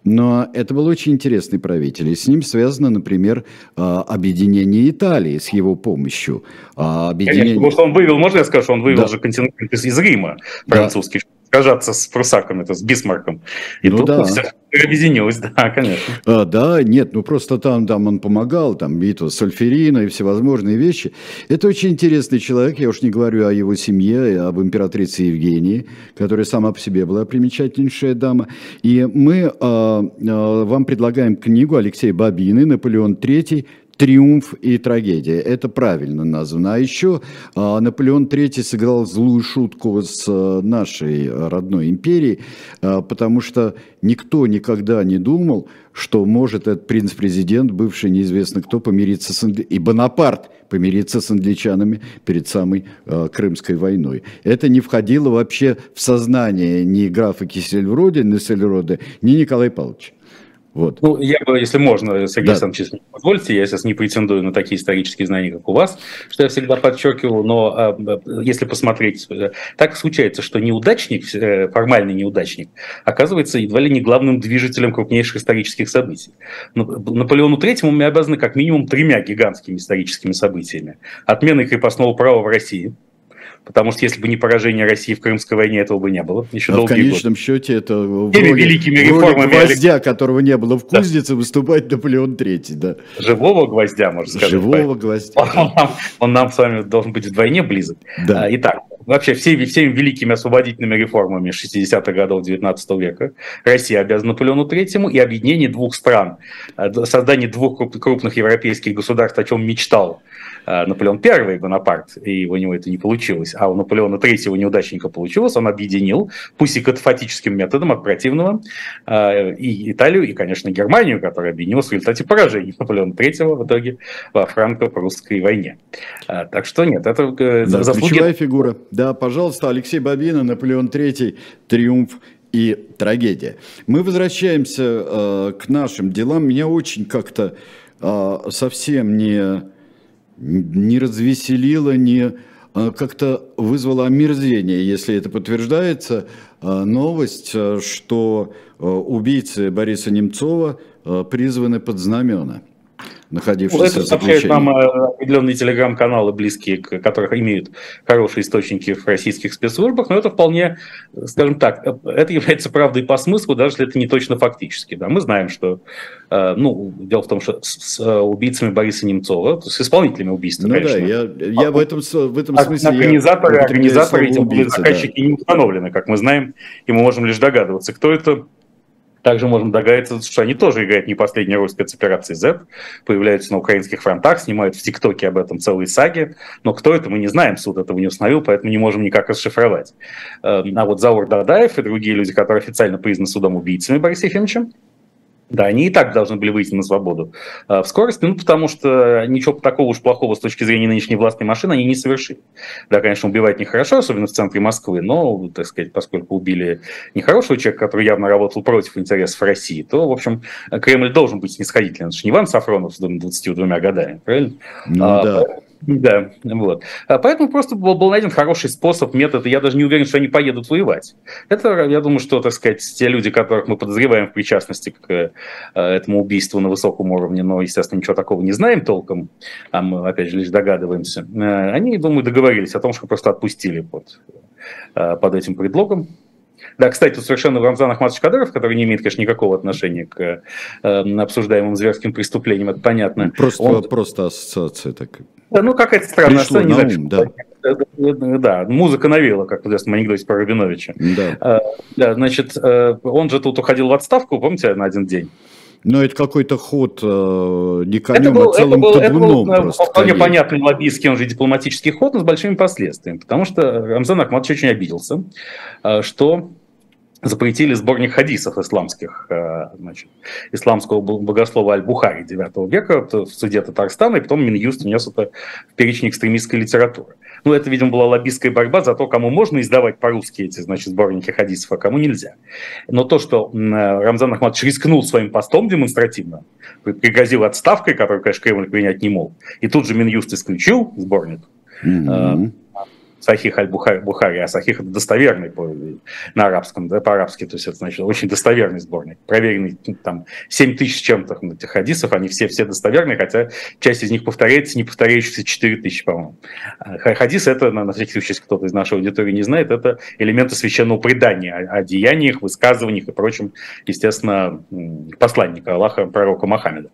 [SPEAKER 1] Но это был очень интересный правитель, и с ним связано, например, а, объединение Италии с его помощью.
[SPEAKER 2] А, объединение... Конечно, потому что он вывел, можно я скажу, что он вывел да. же континент из Рима французский, да сражаться с прусаками, то с Бисмарком. И ну, тут да. все объединилось, (laughs) да, конечно.
[SPEAKER 1] А, да, нет, ну просто там, там он помогал, там битва с Альферина и всевозможные вещи. Это очень интересный человек, я уж не говорю о его семье, об императрице Евгении, которая сама по себе была примечательнейшая дама. И мы а, а, вам предлагаем книгу Алексея Бабины «Наполеон III триумф и трагедия. Это правильно названо. А еще а, Наполеон III сыграл злую шутку с а, нашей родной империей, а, потому что никто никогда не думал, что может этот принц-президент, бывший неизвестно кто, помириться с Англи... и Бонапарт помириться с англичанами перед самой Крымской войной. Это не входило вообще в сознание ни графа Кисельрода, ни Сельрода, ни Николая Павловича.
[SPEAKER 2] Вот. Ну, я бы, если можно, Сергей да. Александрович, если позвольте, я сейчас не претендую на такие исторические знания, как у вас, что я всегда подчеркивал, но а, если посмотреть, э, так случается, что неудачник, э, формальный неудачник, оказывается едва ли не главным движителем крупнейших исторических событий. Ну, Наполеону Третьему мы обязаны как минимум тремя гигантскими историческими событиями. Отменой крепостного права в России – Потому что если бы не поражение России в Крымской войне, этого бы не было.
[SPEAKER 1] Еще а в конечном годы. счете это в роли, великими реформами гвоздя, которого не было в кузнице, да. выступает Наполеон III. Да.
[SPEAKER 2] Живого гвоздя, можно сказать.
[SPEAKER 1] Живого гвоздя. (laughs)
[SPEAKER 2] Он, нам, он нам с вами должен быть вдвойне близок. Да. А, итак, вообще всеми, всеми великими освободительными реформами 60-х годов 19 века Россия обязана Наполеону Третьему и объединение двух стран, э, создание двух крупных европейских государств, о чем мечтал э, Наполеон I Бонапарт, и у него это не получилось, а у Наполеона Третьего неудачника получилось, он объединил, пусть и катафатическим методом от противного, э, и Италию, и, конечно, Германию, которая объединилась в результате поражения Наполеона Третьего в итоге во франко-прусской войне. Так что нет, это
[SPEAKER 1] да, заслуги... фигура. Да, пожалуйста, Алексей Бабина, Наполеон III, «Триумф и трагедия». Мы возвращаемся э, к нашим делам. Меня очень как-то э, совсем не, не развеселило, не э, как-то вызвало омерзение, если это подтверждается, э, новость, э, что э, убийцы Бориса Немцова э, призваны под знамена находившихся
[SPEAKER 2] Это сообщают нам э, определенные телеграм-каналы, близкие, к которых имеют хорошие источники в российских спецслужбах, но это вполне, скажем так, это является правдой по смыслу, даже если это не точно фактически. Да. Мы знаем, что, э, ну, дело в том, что с э, убийцами Бориса Немцова, с исполнителями убийства,
[SPEAKER 1] ну, конечно. да, я, я в этом, в этом смысле...
[SPEAKER 2] Организаторы, организаторы эти заказчики да. не установлены, как мы знаем, и мы можем лишь догадываться, кто это, также можем догадаться, что они тоже играют не последнюю роль спецоперации Z, появляются на украинских фронтах, снимают в ТикТоке об этом целые саги, но кто это, мы не знаем, суд этого не установил, поэтому не можем никак расшифровать. Эм, а вот Заур Дадаев и другие люди, которые официально признаны судом убийцами Бориса Ефимовича, да, они и так должны были выйти на свободу а, в скорости, ну, потому что ничего такого уж плохого с точки зрения нынешней властной машины они не совершили. Да, конечно, убивать нехорошо, особенно в центре Москвы, но, так сказать, поскольку убили нехорошего человека, который явно работал против интересов России, то, в общем, Кремль должен быть снисходительным. Это же не Иван Сафронов с 22 годами, правильно?
[SPEAKER 1] Ну, а, да.
[SPEAKER 2] Да, вот. А поэтому просто был, был найден хороший способ, метод, и я даже не уверен, что они поедут воевать. Это, я думаю, что, так сказать, те люди, которых мы подозреваем в причастности к э, этому убийству на высоком уровне, но, естественно, ничего такого не знаем толком, а мы, опять же, лишь догадываемся, э, они, думаю, договорились о том, что просто отпустили под, э, под этим предлогом. Да, кстати, тут совершенно Рамзан Ахматович Кадыров, который не имеет, конечно, никакого отношения к э, обсуждаемым зверским преступлениям, это понятно.
[SPEAKER 1] Просто, он... просто ассоциация такая.
[SPEAKER 2] Да, ну какая-то странная Пришло на ум, да. Да, музыка навела, как в известном анекдоте про Рабиновича. Да. А, да, значит, э, он же тут уходил в отставку, помните, на один день?
[SPEAKER 1] Но это какой-то ход э, не конем, это был, а целым это был, табуном это был, просто.
[SPEAKER 2] Вполне понятный лоббистский, он же дипломатический ход, но с большими последствиями. Потому что Рамзан Ахматович очень обиделся, э, что запретили сборник хадисов исламских, э, значит, исламского богослова Аль-Бухари 9 века в суде Татарстана, и потом Минюст внес это в перечень экстремистской литературы. Ну, это, видимо, была лоббистская борьба за то, кому можно издавать по-русски эти, значит, сборники хадисов, а кому нельзя. Но то, что Рамзан Ахматович рискнул своим постом демонстративно, пригрозил отставкой, которую, конечно, Кремль принять не мог, и тут же Минюст исключил сборник, mm-hmm. Сахих аль-Бухари, а Сахих это достоверный по, на арабском, да, по-арабски, то есть это значит очень достоверный сборник, проверенный ну, там 7 тысяч чем-то этих хадисов, они все, все достоверные, хотя часть из них повторяется, не повторяющихся 4 тысячи, по-моему. Хадис это, на, на всякий случай, если кто-то из нашей аудитории не знает, это элементы священного предания о, о деяниях, высказываниях и прочем, естественно, посланника Аллаха, пророка Мохаммеда.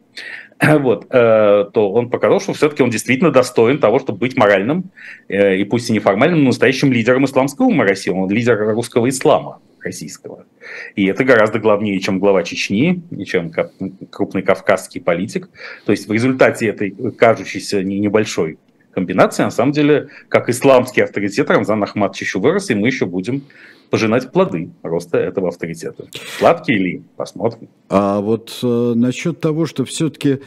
[SPEAKER 2] (clears throat) вот, э, то он показал, что все-таки он действительно достоин того, чтобы быть моральным, э, и пусть и неформальным, но настоящим лидером исламского ума России. Он лидер русского ислама российского. И это гораздо главнее, чем глава Чечни, чем крупный кавказский политик. То есть в результате этой кажущейся небольшой комбинации, на самом деле, как исламский авторитет Рамзан Ахматович еще вырос, и мы еще будем пожинать плоды роста этого авторитета. Сладкие ли? Посмотрим.
[SPEAKER 1] А вот э, насчет того, что все-таки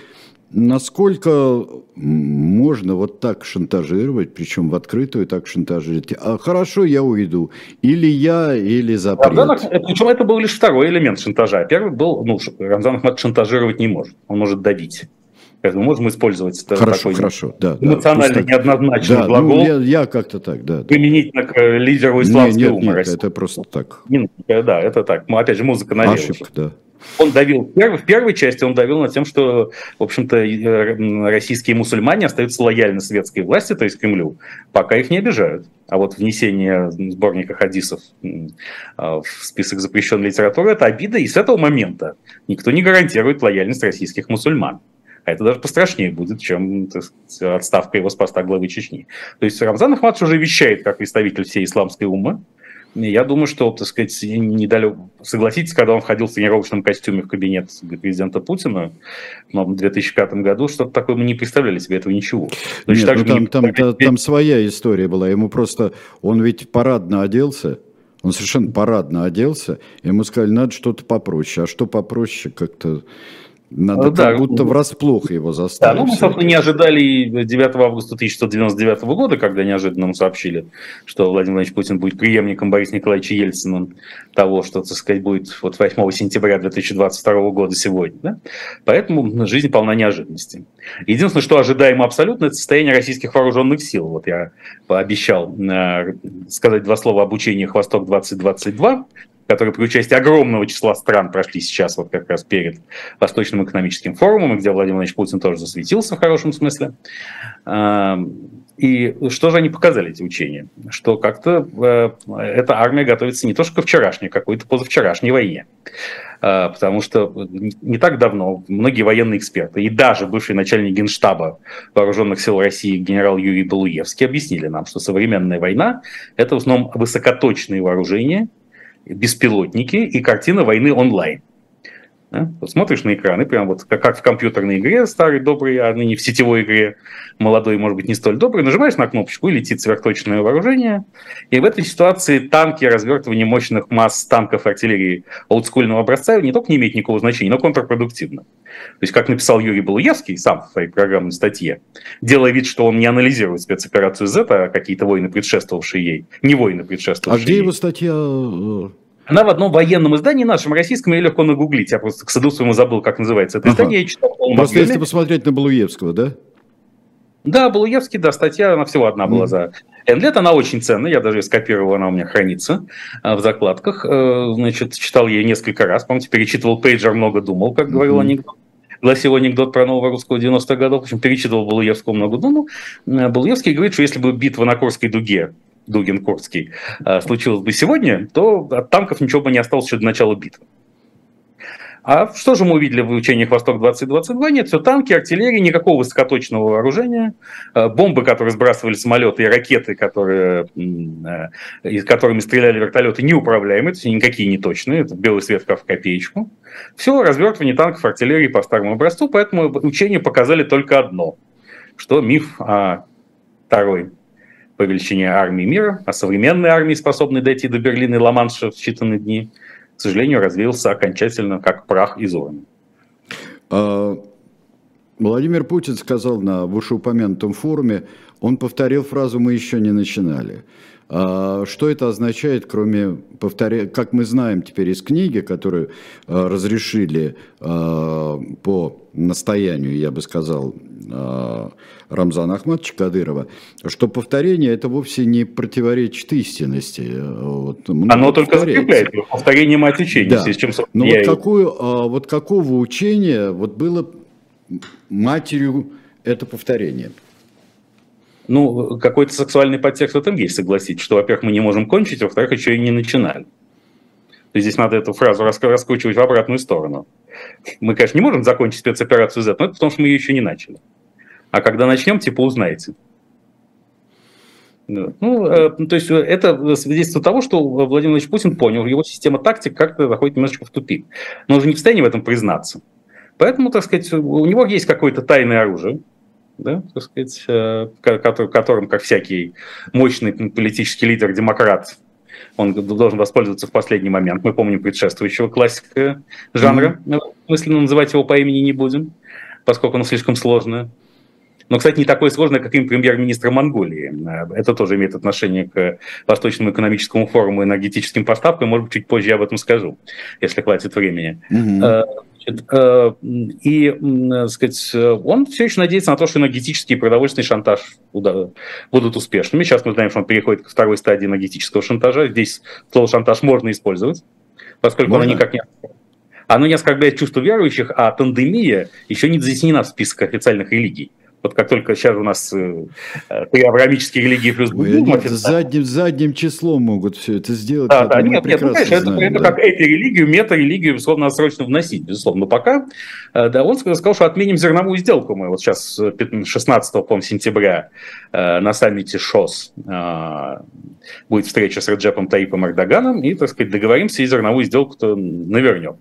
[SPEAKER 1] насколько можно вот так шантажировать, причем в открытую так шантажировать. А хорошо, я уйду. Или я, или запрет. Рамзан,
[SPEAKER 2] причем это был лишь второй элемент шантажа. Первый был, ну, Рамзан Ахмад шантажировать не может. Он может давить. Поэтому можем использовать
[SPEAKER 1] хорошо, такой хорошо, да,
[SPEAKER 2] эмоционально да, неоднозначный да, ну, глагол. Ну,
[SPEAKER 1] я, я как-то так, да.
[SPEAKER 2] Применительно к э, лидеру исламской нет,
[SPEAKER 1] нет, нет, это просто так.
[SPEAKER 2] Не, да, это так. Ну, опять же, музыка навела.
[SPEAKER 1] Ошибка, да.
[SPEAKER 2] Он давил, в первой части он давил над тем, что, в общем-то, э, российские мусульмане остаются лояльны светской власти, то есть Кремлю, пока их не обижают. А вот внесение сборника хадисов а, в список запрещенной литературы – это обида, и с этого момента никто не гарантирует лояльность российских мусульман. А это даже пострашнее будет, чем сказать, отставка его с поста главы Чечни. То есть Рамзан Ахматович уже вещает как представитель всей исламской умы. Я думаю, что, так сказать, недалек... согласитесь, когда он входил в тренировочном костюме в кабинет президента Путина в 2005 году, что-то такое мы не представляли себе этого ничего.
[SPEAKER 1] Нет, ну, там, не... там, там, там своя история была. Ему просто, он ведь парадно оделся, он совершенно парадно оделся, ему сказали, надо что-то попроще. А что попроще, как-то надо ну да. как будто врасплох его заставить.
[SPEAKER 2] Да, ну мы, собственно, не ожидали 9 августа 1999 года, когда неожиданно нам сообщили, что Владимир Владимирович Путин будет преемником Бориса Николаевича Ельцина, того, что, так сказать, будет вот 8 сентября 2022 года сегодня. Да? Поэтому жизнь полна неожиданностей. Единственное, что ожидаемо абсолютно, это состояние российских вооруженных сил. Вот я пообещал э, сказать два слова об учениях «Восток-2022», которые при участии огромного числа стран прошли сейчас вот как раз перед Восточным экономическим форумом, где Владимир Владимирович Путин тоже засветился в хорошем смысле. И что же они показали, эти учения? Что как-то э, эта армия готовится не то что ко вчерашней, а какой-то позавчерашней войне. Э, потому что не так давно многие военные эксперты и даже бывший начальник генштаба Вооруженных сил России генерал Юрий Балуевский объяснили нам, что современная война – это в основном высокоточные вооружения, беспилотники и картина войны онлайн. Да? Вот смотришь на экран, и прям вот как, как в компьютерной игре старой, доброй, а ныне в сетевой игре молодой, может быть, не столь добрый, нажимаешь на кнопочку, и летит сверхточное вооружение. И в этой ситуации танки, развертывание мощных масс танков и артиллерии олдскульного образца не только не имеет никакого значения, но контрпродуктивно. То есть, как написал Юрий Балуевский сам в своей программной статье, делая вид, что он не анализирует спецоперацию Z, а какие-то войны, предшествовавшие ей, не войны, предшествовавшие
[SPEAKER 1] А где ей. его статья э,
[SPEAKER 2] она в одном военном издании нашем российском, ее легко нагуглить. Я просто к саду своему забыл, как называется это издание. Ага. Я
[SPEAKER 1] читал Просто если посмотреть на Балуевского, да?
[SPEAKER 2] Да, Балуевский, да, статья, она всего одна была mm. за Энлет, она очень ценная, я даже ее скопировал, она у меня хранится а, в закладках. Э, значит, читал ее несколько раз, помните, перечитывал Пейджер, много думал, как говорил mm-hmm. анекдот гласил анекдот про нового русского 90-х годов, в общем, перечитывал Балуевского много думал. Э, Балуевский говорит, что если бы битва на Курской дуге Дугин-Курский э, случилось бы сегодня, то от танков ничего бы не осталось еще до начала битвы. А что же мы увидели в учениях «Восток-2022»? Нет, все танки, артиллерия, никакого высокоточного вооружения, э, бомбы, которые сбрасывали самолеты и ракеты, которые, э, которыми стреляли вертолеты, неуправляемые, то есть никакие не точные, это белый свет в копеечку. Все, развертывание танков, артиллерии по старому образцу, поэтому учения показали только одно, что миф о второй по величине армии мира, о современной армии, способной дойти до Берлина и Ла-Манша в считанные дни – к сожалению, развеялся окончательно, как прах из урны.
[SPEAKER 1] А, Владимир Путин сказал на вышеупомянутом форуме, он повторил фразу «мы еще не начинали». А что это означает, кроме повторя... как мы знаем теперь из книги, которую а, разрешили а, по настоянию, я бы сказал, Рамзана Ахматовича Кадырова, что повторение это вовсе не противоречит истинности.
[SPEAKER 2] Вот, Оно только скрепляет повторение мать учения, да. чем
[SPEAKER 1] Но вот, какую, вот какого учения вот было матерью это повторение?
[SPEAKER 2] Ну, какой-то сексуальный подтекст в этом есть, согласитесь, что, во-первых, мы не можем кончить, во-вторых, еще и не начинали. То есть здесь надо эту фразу раскручивать в обратную сторону. Мы, конечно, не можем закончить спецоперацию Z, но это потому, что мы ее еще не начали. А когда начнем, типа, узнаете. Ну, э, то есть это свидетельство того, что Владимир Владимирович Путин понял, его система тактик как-то заходит немножечко в тупик. Но он уже не в состоянии в этом признаться. Поэтому, так сказать, у него есть какое-то тайное оружие, да, так сказать, э, которым, как всякий мощный политический лидер, демократ, он должен воспользоваться в последний момент. Мы помним предшествующего классика жанра, mm-hmm. мысленно называть его по имени не будем, поскольку оно слишком сложное. Но, кстати, не такое сложное, как им премьер-министр Монголии. Это тоже имеет отношение к Восточному экономическому форуму и энергетическим поставкам. Может быть, чуть позже я об этом скажу, если хватит времени. Mm-hmm. Э, и, так сказать, он все еще надеется на то, что энергетический и продовольственный шантаж будут успешными. Сейчас мы знаем, что он переходит к второй стадии энергетического шантажа. Здесь слово шантаж можно использовать, поскольку можно. оно никак не оно не оскорбляет чувство верующих, а пандемия еще не занесена в список официальных религий. Вот как только сейчас у нас э, три авраамические религии плюс
[SPEAKER 1] буддизм... Нет, задним, задним числом могут все это сделать.
[SPEAKER 2] Да, да, нет, нет, ну, конечно, это, знаем, это да. как эти религию, мета-религию, безусловно, срочно вносить, безусловно. Но пока, э, да, он сказал, что отменим зерновую сделку. Мы вот сейчас 16 э, по сентября на саммите ШОС будет встреча с Реджепом Таипом Эрдоганом, и, так сказать, договоримся и зерновую сделку-то навернем.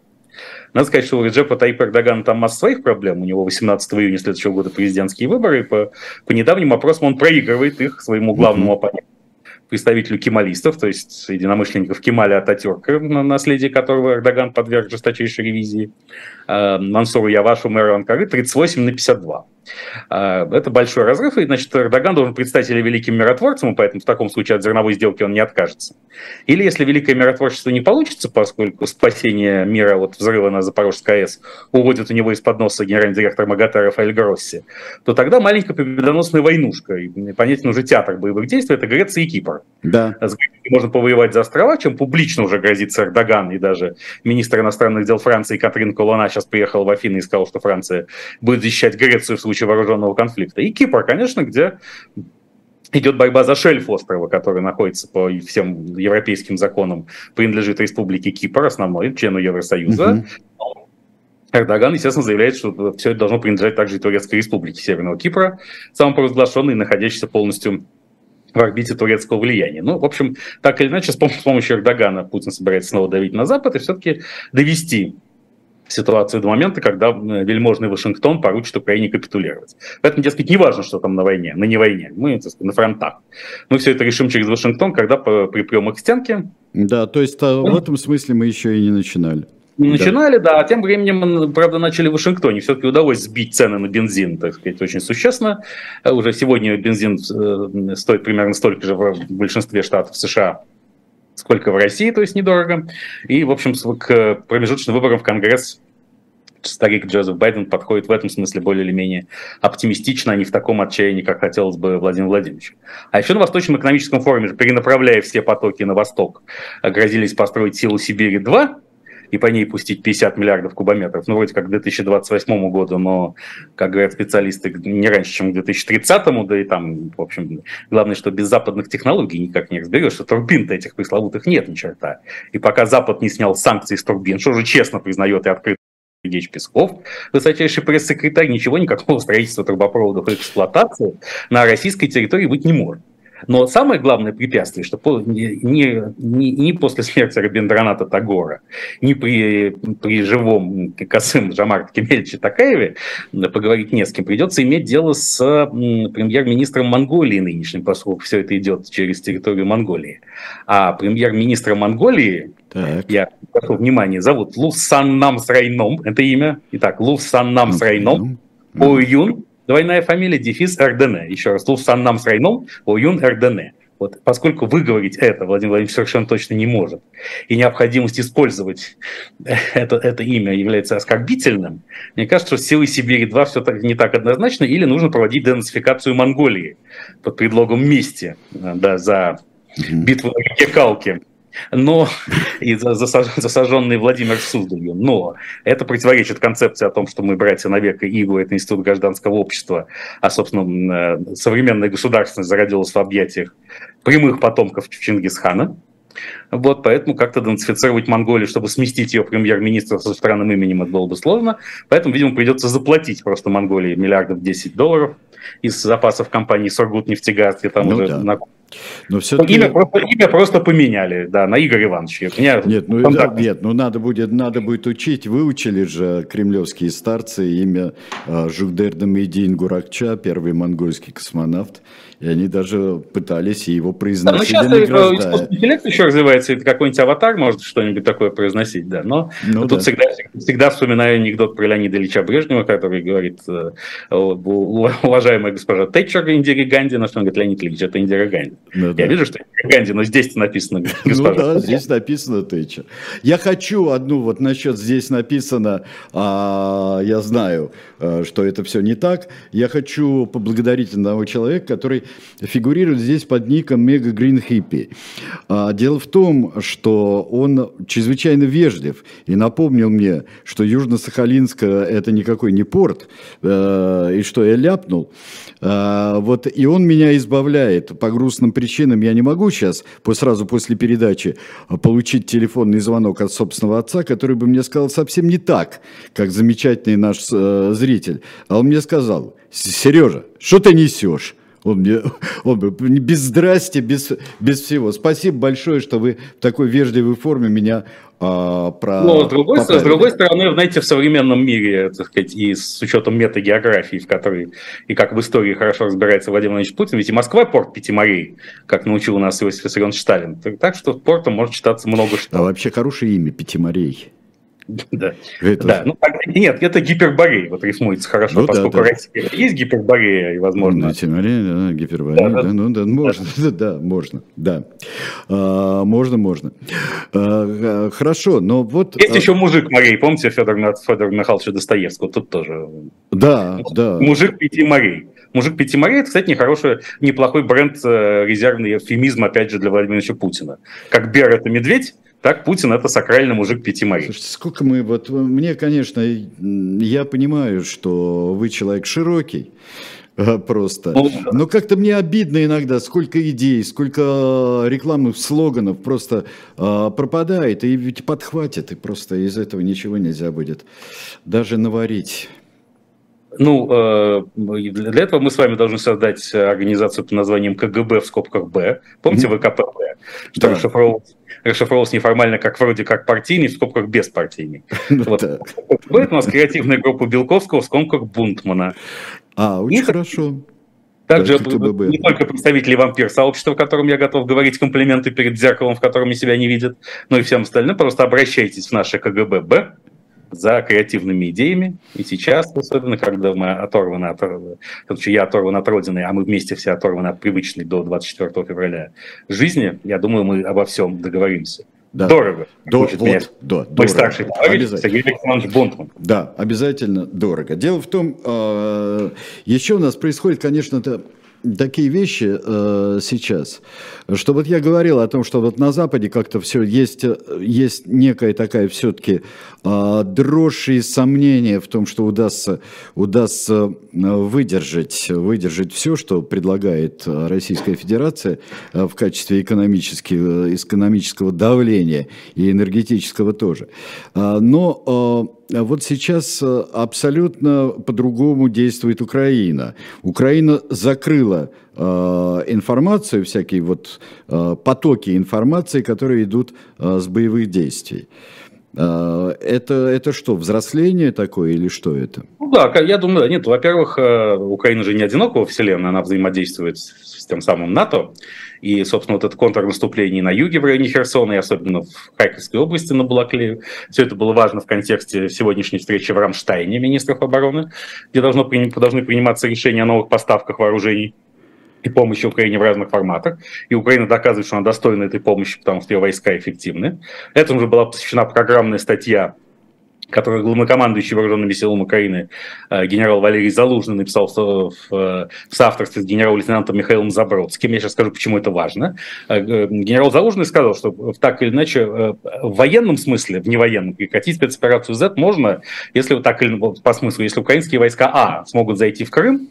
[SPEAKER 2] Надо сказать, что у Реджепа Таипа Эрдогана там масса своих проблем. У него 18 июня следующего года президентские выборы. И по, по недавним опросам он проигрывает их своему главному оппоненту представителю кемалистов, то есть единомышленников Кемаля Ататюрка, наследие которого Эрдоган подверг жесточайшей ревизии, Мансуру Явашу, мэру Анкары, 38 на 52. А, это большой разрыв, и, значит, Эрдоган должен предстать или великим миротворцем, поэтому в таком случае от зерновой сделки он не откажется. Или если великое миротворчество не получится, поскольку спасение мира от взрыва на Запорожской АЭС уводит у него из-под носа генеральный директор МАГАТА Рафаэль Гросси, то тогда маленькая победоносная войнушка, и понятен уже театр боевых действий, это Греция и Кипр. Да. С можно повоевать за острова, чем публично уже грозится Эрдоган, и даже министр иностранных дел Франции Катрин Колона сейчас приехала в Афины и сказала, что Франция будет защищать Грецию в случае вооруженного конфликта. И Кипр, конечно, где идет борьба за шельф острова, который находится по всем европейским законам, принадлежит Республике Кипр, основной, члену Евросоюза. Mm-hmm. Эрдоган, естественно, заявляет, что все это должно принадлежать также и Турецкой Республике Северного Кипра, самопровозглашенной и находящейся полностью в орбите турецкого влияния. Ну, в общем, так или иначе, с помощью Эрдогана Путин собирается снова давить на Запад и все-таки довести ситуацию до момента, когда вельможный Вашингтон поручит Украине капитулировать. Поэтому, дескать, не важно, что там на войне, на не войне, мы сказать, на фронтах. Мы все это решим через Вашингтон, когда припрем их к стенке.
[SPEAKER 1] Да, то есть а, в этом смысле мы еще и не начинали.
[SPEAKER 2] Не начинали, да. да, а тем временем, правда, начали в Вашингтоне. Все-таки удалось сбить цены на бензин, так сказать, очень существенно. Уже сегодня бензин э, стоит примерно столько же в большинстве штатов США, сколько в России, то есть недорого. И, в общем, к промежуточным выборам в Конгресс старик Джозеф Байден подходит в этом смысле более или менее оптимистично, а не в таком отчаянии, как хотелось бы Владимир Владимирович. А еще на Восточном экономическом форуме, перенаправляя все потоки на восток, грозились построить силу Сибири-2, и по ней пустить 50 миллиардов кубометров. Ну, вроде как к 2028 году, но, как говорят специалисты, не раньше, чем к 2030, да и там, в общем, главное, что без западных технологий никак не разберешь, что турбин-то этих пресловутых нет ни черта. И пока Запад не снял санкции с турбин, что же честно признает и открыто Сергеевич Песков, высочайший пресс-секретарь, ничего, никакого строительства трубопроводов и эксплуатации на российской территории быть не может. Но самое главное препятствие, что не, не, не после смерти Рабиндраната Тагора, ни при, при живом Касым Жамарт Кемельевиче Такаеве поговорить не с кем, придется иметь дело с премьер-министром Монголии нынешним, поскольку все это идет через территорию Монголии. А премьер-министра Монголии, так. я прошу внимания, зовут Лусаннам Срайном, это имя. Итак, Лусаннам Срайном, Оюн, Двойная фамилия, дефис РДН. Еще раз, Луфсаннам с Райном, Оюн РДН. Вот, поскольку выговорить это Владимир Владимирович совершенно точно не может, и необходимость использовать это, это имя является оскорбительным, мне кажется, что силы Сибири-2 все так, не так однозначно, или нужно проводить денацификацию Монголии под предлогом мести да, за битву на реке Калки но (laughs) и засаженный Владимир Суздалью. Но это противоречит концепции о том, что мы братья навека Игу, это институт гражданского общества, а, собственно, э, современная государственность зародилась в объятиях прямых потомков Чингисхана. Вот, поэтому как-то денацифицировать Монголию, чтобы сместить ее премьер-министра со странным именем, это было бы сложно. Поэтому, видимо, придется заплатить просто Монголии миллиардов 10 долларов из запасов компании Сургут нефтегаз, где там ну, уже да. на но все-таки... имя, просто, имя просто поменяли, да, на Игорь Иванович. Меня
[SPEAKER 1] нет, ну, да, нет, ну надо будет, надо будет учить. Выучили же кремлевские старцы имя э, Жугдерда Медин Гуракча, первый монгольский космонавт. И они даже пытались его произносить. Да, ну, сейчас
[SPEAKER 2] искусственный интеллект еще развивается, это какой-нибудь аватар может что-нибудь такое произносить, да. Но ну, тут да. Всегда, всегда вспоминаю анекдот про Леонида Ильича Брежнева, который говорит, э, уважаемая госпожа Тэтчер Индира Ганди, на что он говорит, Леонид Ильич, это Индира Ганди. Ну, да. Я вижу, что Индира Ганди, но здесь написано (laughs)
[SPEAKER 1] госпожа. Ну да, здесь написано Тэтчер. Я хочу одну вот насчет здесь написано, а, я знаю, э, что это все не так. Я хочу поблагодарить одного человека, который фигурирует здесь под ником Мега Грин Хиппи. Дело в том, что он чрезвычайно вежлив и напомнил мне, что Южно-Сахалинск это никакой не порт, э, и что я ляпнул. А, вот, и он меня избавляет по грустным причинам. Я не могу сейчас, сразу после передачи, получить телефонный звонок от собственного отца, который бы мне сказал совсем не так, как замечательный наш э, зритель. А он мне сказал, Сережа, что ты несешь? Он мне, (laughs) он без здрасти, без, без всего. Спасибо большое, что вы в такой вежливой форме меня а, про...
[SPEAKER 2] Ну, с другой, с другой стороны, знаете, в современном мире, так сказать, и с учетом метагеографии, в которой и как в истории хорошо разбирается Владимир Владимирович Путин, ведь и Москва порт пяти морей, как научил нас Иосиф Виссарионович Сталин. Так что портом может считаться много что.
[SPEAKER 1] А вообще хорошее имя пяти морей. (laughs)
[SPEAKER 2] Да. Это... да. Ну, нет, это гиперборея, вот рифмуется хорошо, ну, поскольку да, да. Россия есть гиперборея, и возможно...
[SPEAKER 1] Гиперборея, да, гиперборея, да, да, ну да, можно, (laughs) да, да можно, да. А, можно, можно. А, хорошо, но вот...
[SPEAKER 2] Есть а... еще мужик морей, помните Федор, Федор Михайловича Достоевского, тут тоже...
[SPEAKER 1] Да, да.
[SPEAKER 2] Мужик пяти морей. Мужик пяти морей, это, кстати, нехороший, неплохой бренд, э, резервный эвфемизм, опять же, для Владимира Путина. Как Бер – это медведь, так Путин это сакральный мужик пяти морей.
[SPEAKER 1] Слушайте, сколько мы, вот мне, конечно, я понимаю, что вы человек широкий, э, просто. Ну, Но как-то мне обидно иногда, сколько идей, сколько рекламных слоганов просто э, пропадает, и ведь подхватит, и просто из этого ничего нельзя будет даже наварить.
[SPEAKER 2] Ну, э, для этого мы с вами должны создать организацию под названием КГБ в скобках Б. Помните mm-hmm. ВКПБ? Что да. расшифровывалось, расшифровывалось неформально как вроде как партийный, в скобках беспартийный. (laughs) Ну вот. КГБ у нас креативная группа Белковского в скобках Бунтмана.
[SPEAKER 1] А, очень хорошо.
[SPEAKER 2] Также не только представители вампир-сообщества, которым я готов говорить комплименты перед зеркалом, в котором они себя не видят, но и всем остальным. Просто обращайтесь в наше КГБ за креативными идеями. И сейчас, особенно, когда мы оторваны от... Короче, я оторван от Родины, а мы вместе все оторваны от привычной до 24 февраля жизни, я думаю, мы обо всем договоримся.
[SPEAKER 1] да.
[SPEAKER 2] Дорого.
[SPEAKER 1] До, вот, меня. да, Мой
[SPEAKER 2] дорого. старший товарищ Сергей Александрович Бонтман.
[SPEAKER 1] Да, обязательно дорого. Дело в том, э, еще у нас происходит, конечно, это такие вещи э, сейчас, что вот я говорил о том, что вот на Западе как-то все есть, есть некая такая все-таки э, дрожь и сомнение в том, что удастся, удастся э, выдержать, выдержать все, что предлагает Российская Федерация э, в качестве экономического, экономического давления и энергетического тоже. Э, но э, вот сейчас абсолютно по-другому действует Украина. Украина закрыла э, информацию, всякие вот э, потоки информации, которые идут э, с боевых действий. Э, это, это что, взросление такое или что это?
[SPEAKER 2] Ну да, я думаю, нет, во-первых, э, Украина же не одинока во Вселенной, она взаимодействует с тем самым НАТО. И, собственно, вот это контрнаступление на юге в районе Херсона, и особенно в Харьковской области на Балаклее, все это было важно в контексте сегодняшней встречи в Рамштайне министров обороны, где должно, должны приниматься решения о новых поставках вооружений и помощи Украине в разных форматах. И Украина доказывает, что она достойна этой помощи, потому что ее войска эффективны. Этому же была посвящена программная статья который главнокомандующий вооруженными силами Украины э, генерал Валерий Залужный написал в, в, в соавторстве с генерал-лейтенантом Михаилом Забродским. Я сейчас скажу, почему это важно. Э, генерал Залужный сказал, что так или иначе э, в военном смысле, в невоенном, прекратить спецоперацию Z можно, если так или по смыслу, если украинские войска А смогут зайти в Крым,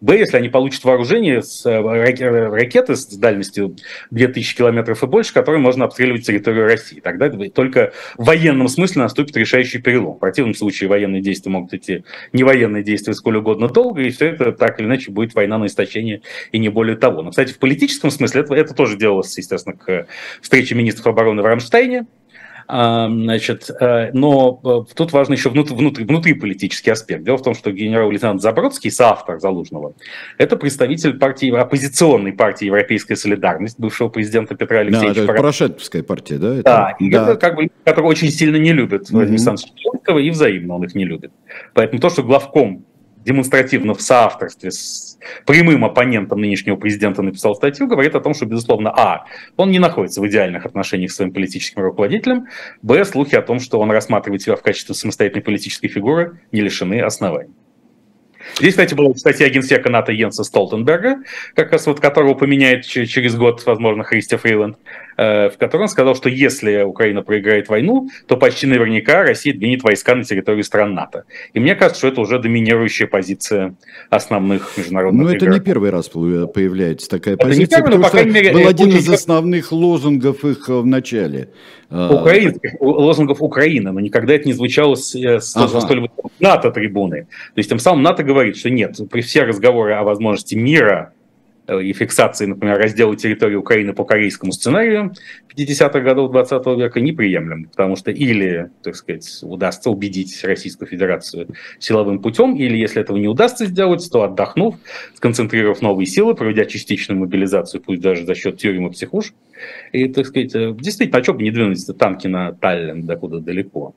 [SPEAKER 2] Б, если они получат вооружение с э, ракеты с дальностью 2000 километров и больше, которые можно обстреливать территорию России. Тогда только в военном смысле наступит решающий перелом. В противном случае военные действия могут идти, не военные действия сколь угодно долго, и все это так или иначе будет война на истощение и не более того. Но, кстати, в политическом смысле это, это тоже делалось, естественно, к встрече министров обороны в Рамштайне, значит, э, но э, тут важно еще внутри, внутри, внутриполитический аспект. Дело в том, что генерал-лейтенант Забродский, соавтор Залужного, это представитель партии, оппозиционной партии Европейская солидарность, бывшего президента Петра Алексеевича. Да, это
[SPEAKER 1] Порошенковская партия, да? Это...
[SPEAKER 2] Да, и да. это как бы которые очень сильно не любят Владимира mm-hmm. Александровича и взаимно он их не любит. Поэтому то, что главком демонстративно в соавторстве с прямым оппонентом нынешнего президента написал статью, говорит о том, что, безусловно, а, он не находится в идеальных отношениях с своим политическим руководителем, б, слухи о том, что он рассматривает себя в качестве самостоятельной политической фигуры, не лишены оснований. Здесь, кстати, была статья генсека НАТО Йенса Столтенберга, как раз вот которого поменяет через год, возможно, Христи Фриланд, в котором он сказал, что если Украина проиграет войну, то почти наверняка Россия двинет войска на территорию стран НАТО. И мне кажется, что это уже доминирующая позиция основных международных
[SPEAKER 1] Но это не первый раз появляется такая это позиция, не первый, но, по крайней мере, был один из основных лозунгов их в начале.
[SPEAKER 2] А, Украинских лозунгов Украины, но никогда это не звучало с, с, ага. столь НАТО-трибуны. То есть тем самым НАТО говорит, что нет, при все разговоры о возможности мира Э, и фиксации, например, раздела территории Украины по корейскому сценарию 50-х годов 20 века неприемлем, потому что или, так сказать, удастся убедить Российскую Федерацию силовым путем, или если этого не удастся сделать, то отдохнув, сконцентрировав новые силы, проведя частичную мобилизацию, пусть даже за счет тюрем и психуш, и, так сказать, э, действительно, а что бы не двинуть танки на Таллин, докуда далеко.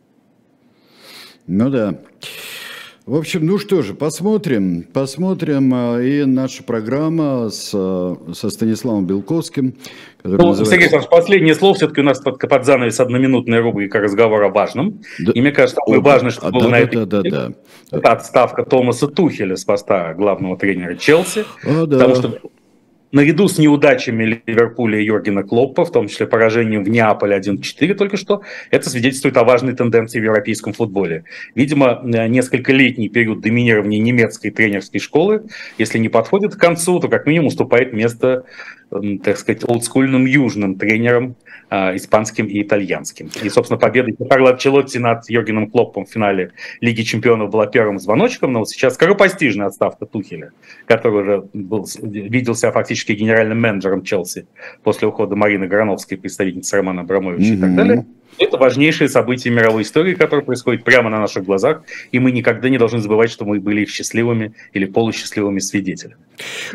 [SPEAKER 1] Ну да. В общем, ну что же, посмотрим, посмотрим. А, и наша программа с, а, со Станиславом Белковским.
[SPEAKER 2] Ну, называется... Сергей Александрович, последнее слово все-таки у нас под, под занавес одноминутная рубрика разговора о важном. Да. И мне кажется, самое важное, что а, было да, на да, этой да, да, да. это отставка Томаса Тухеля с поста главного тренера Челси. А, да. Потому что наряду с неудачами Ливерпуля и Йоргена Клоппа, в том числе поражением в Неаполе 1-4 только что, это свидетельствует о важной тенденции в европейском футболе. Видимо, э, несколько летний период доминирования немецкой тренерской школы, если не подходит к концу, то как минимум уступает место так сказать, олдскульным южным тренером, э, испанским и итальянским. И, собственно, победа Карло Челотти над Йоргеном Клоппом в финале Лиги Чемпионов была первым звоночком, но вот сейчас скоропостижная отставка Тухеля, который уже был, видел себя фактически генеральным менеджером Челси после ухода Марины Грановской, представительницы Романа Абрамовича mm-hmm. и так далее – это важнейшее событие мировой истории, которое происходит прямо на наших глазах, и мы никогда не должны забывать, что мы были их счастливыми или полусчастливыми свидетелями.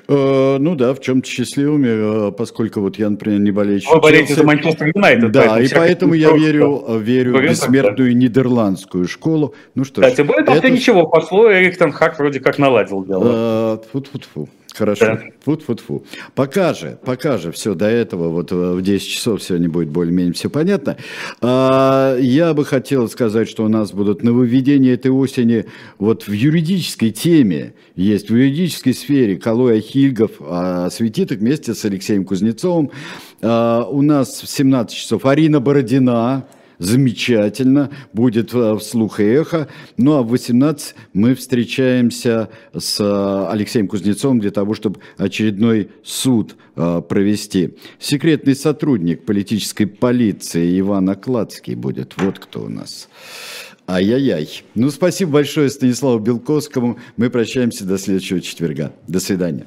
[SPEAKER 1] Э, ну да, в чем-то счастливыми, э, поскольку вот я, например, не болеющий
[SPEAKER 2] Вы болеете за Манчестер Юнайтед.
[SPEAKER 1] Да, поэтому и поэтому я верю, верю в бессмертную да. нидерландскую школу. Ну что
[SPEAKER 2] Кстати, более того, это... ничего, пошло, Эрик Хак вроде как наладил дело.
[SPEAKER 1] Фу-фу-фу. Хорошо. Да. Фу-фу-фу. Пока же, пока же все до этого, вот э, в 10 часов сегодня будет более-менее все понятно. А, я бы хотел сказать, что у нас будут нововведения этой осени вот в юридической теме. Есть в юридической сфере Калой Ахильгов а, светит вместе с Алексеем Кузнецовым. А, у нас в 17 часов Арина Бородина, замечательно, будет э, вслух и эхо. Ну а в 18 мы встречаемся с э, Алексеем Кузнецовым для того, чтобы очередной суд э, провести. Секретный сотрудник политической полиции Иван Окладский будет. Вот кто у нас. Ай-яй-яй. Ну, спасибо большое Станиславу Белковскому. Мы прощаемся до следующего четверга. До свидания.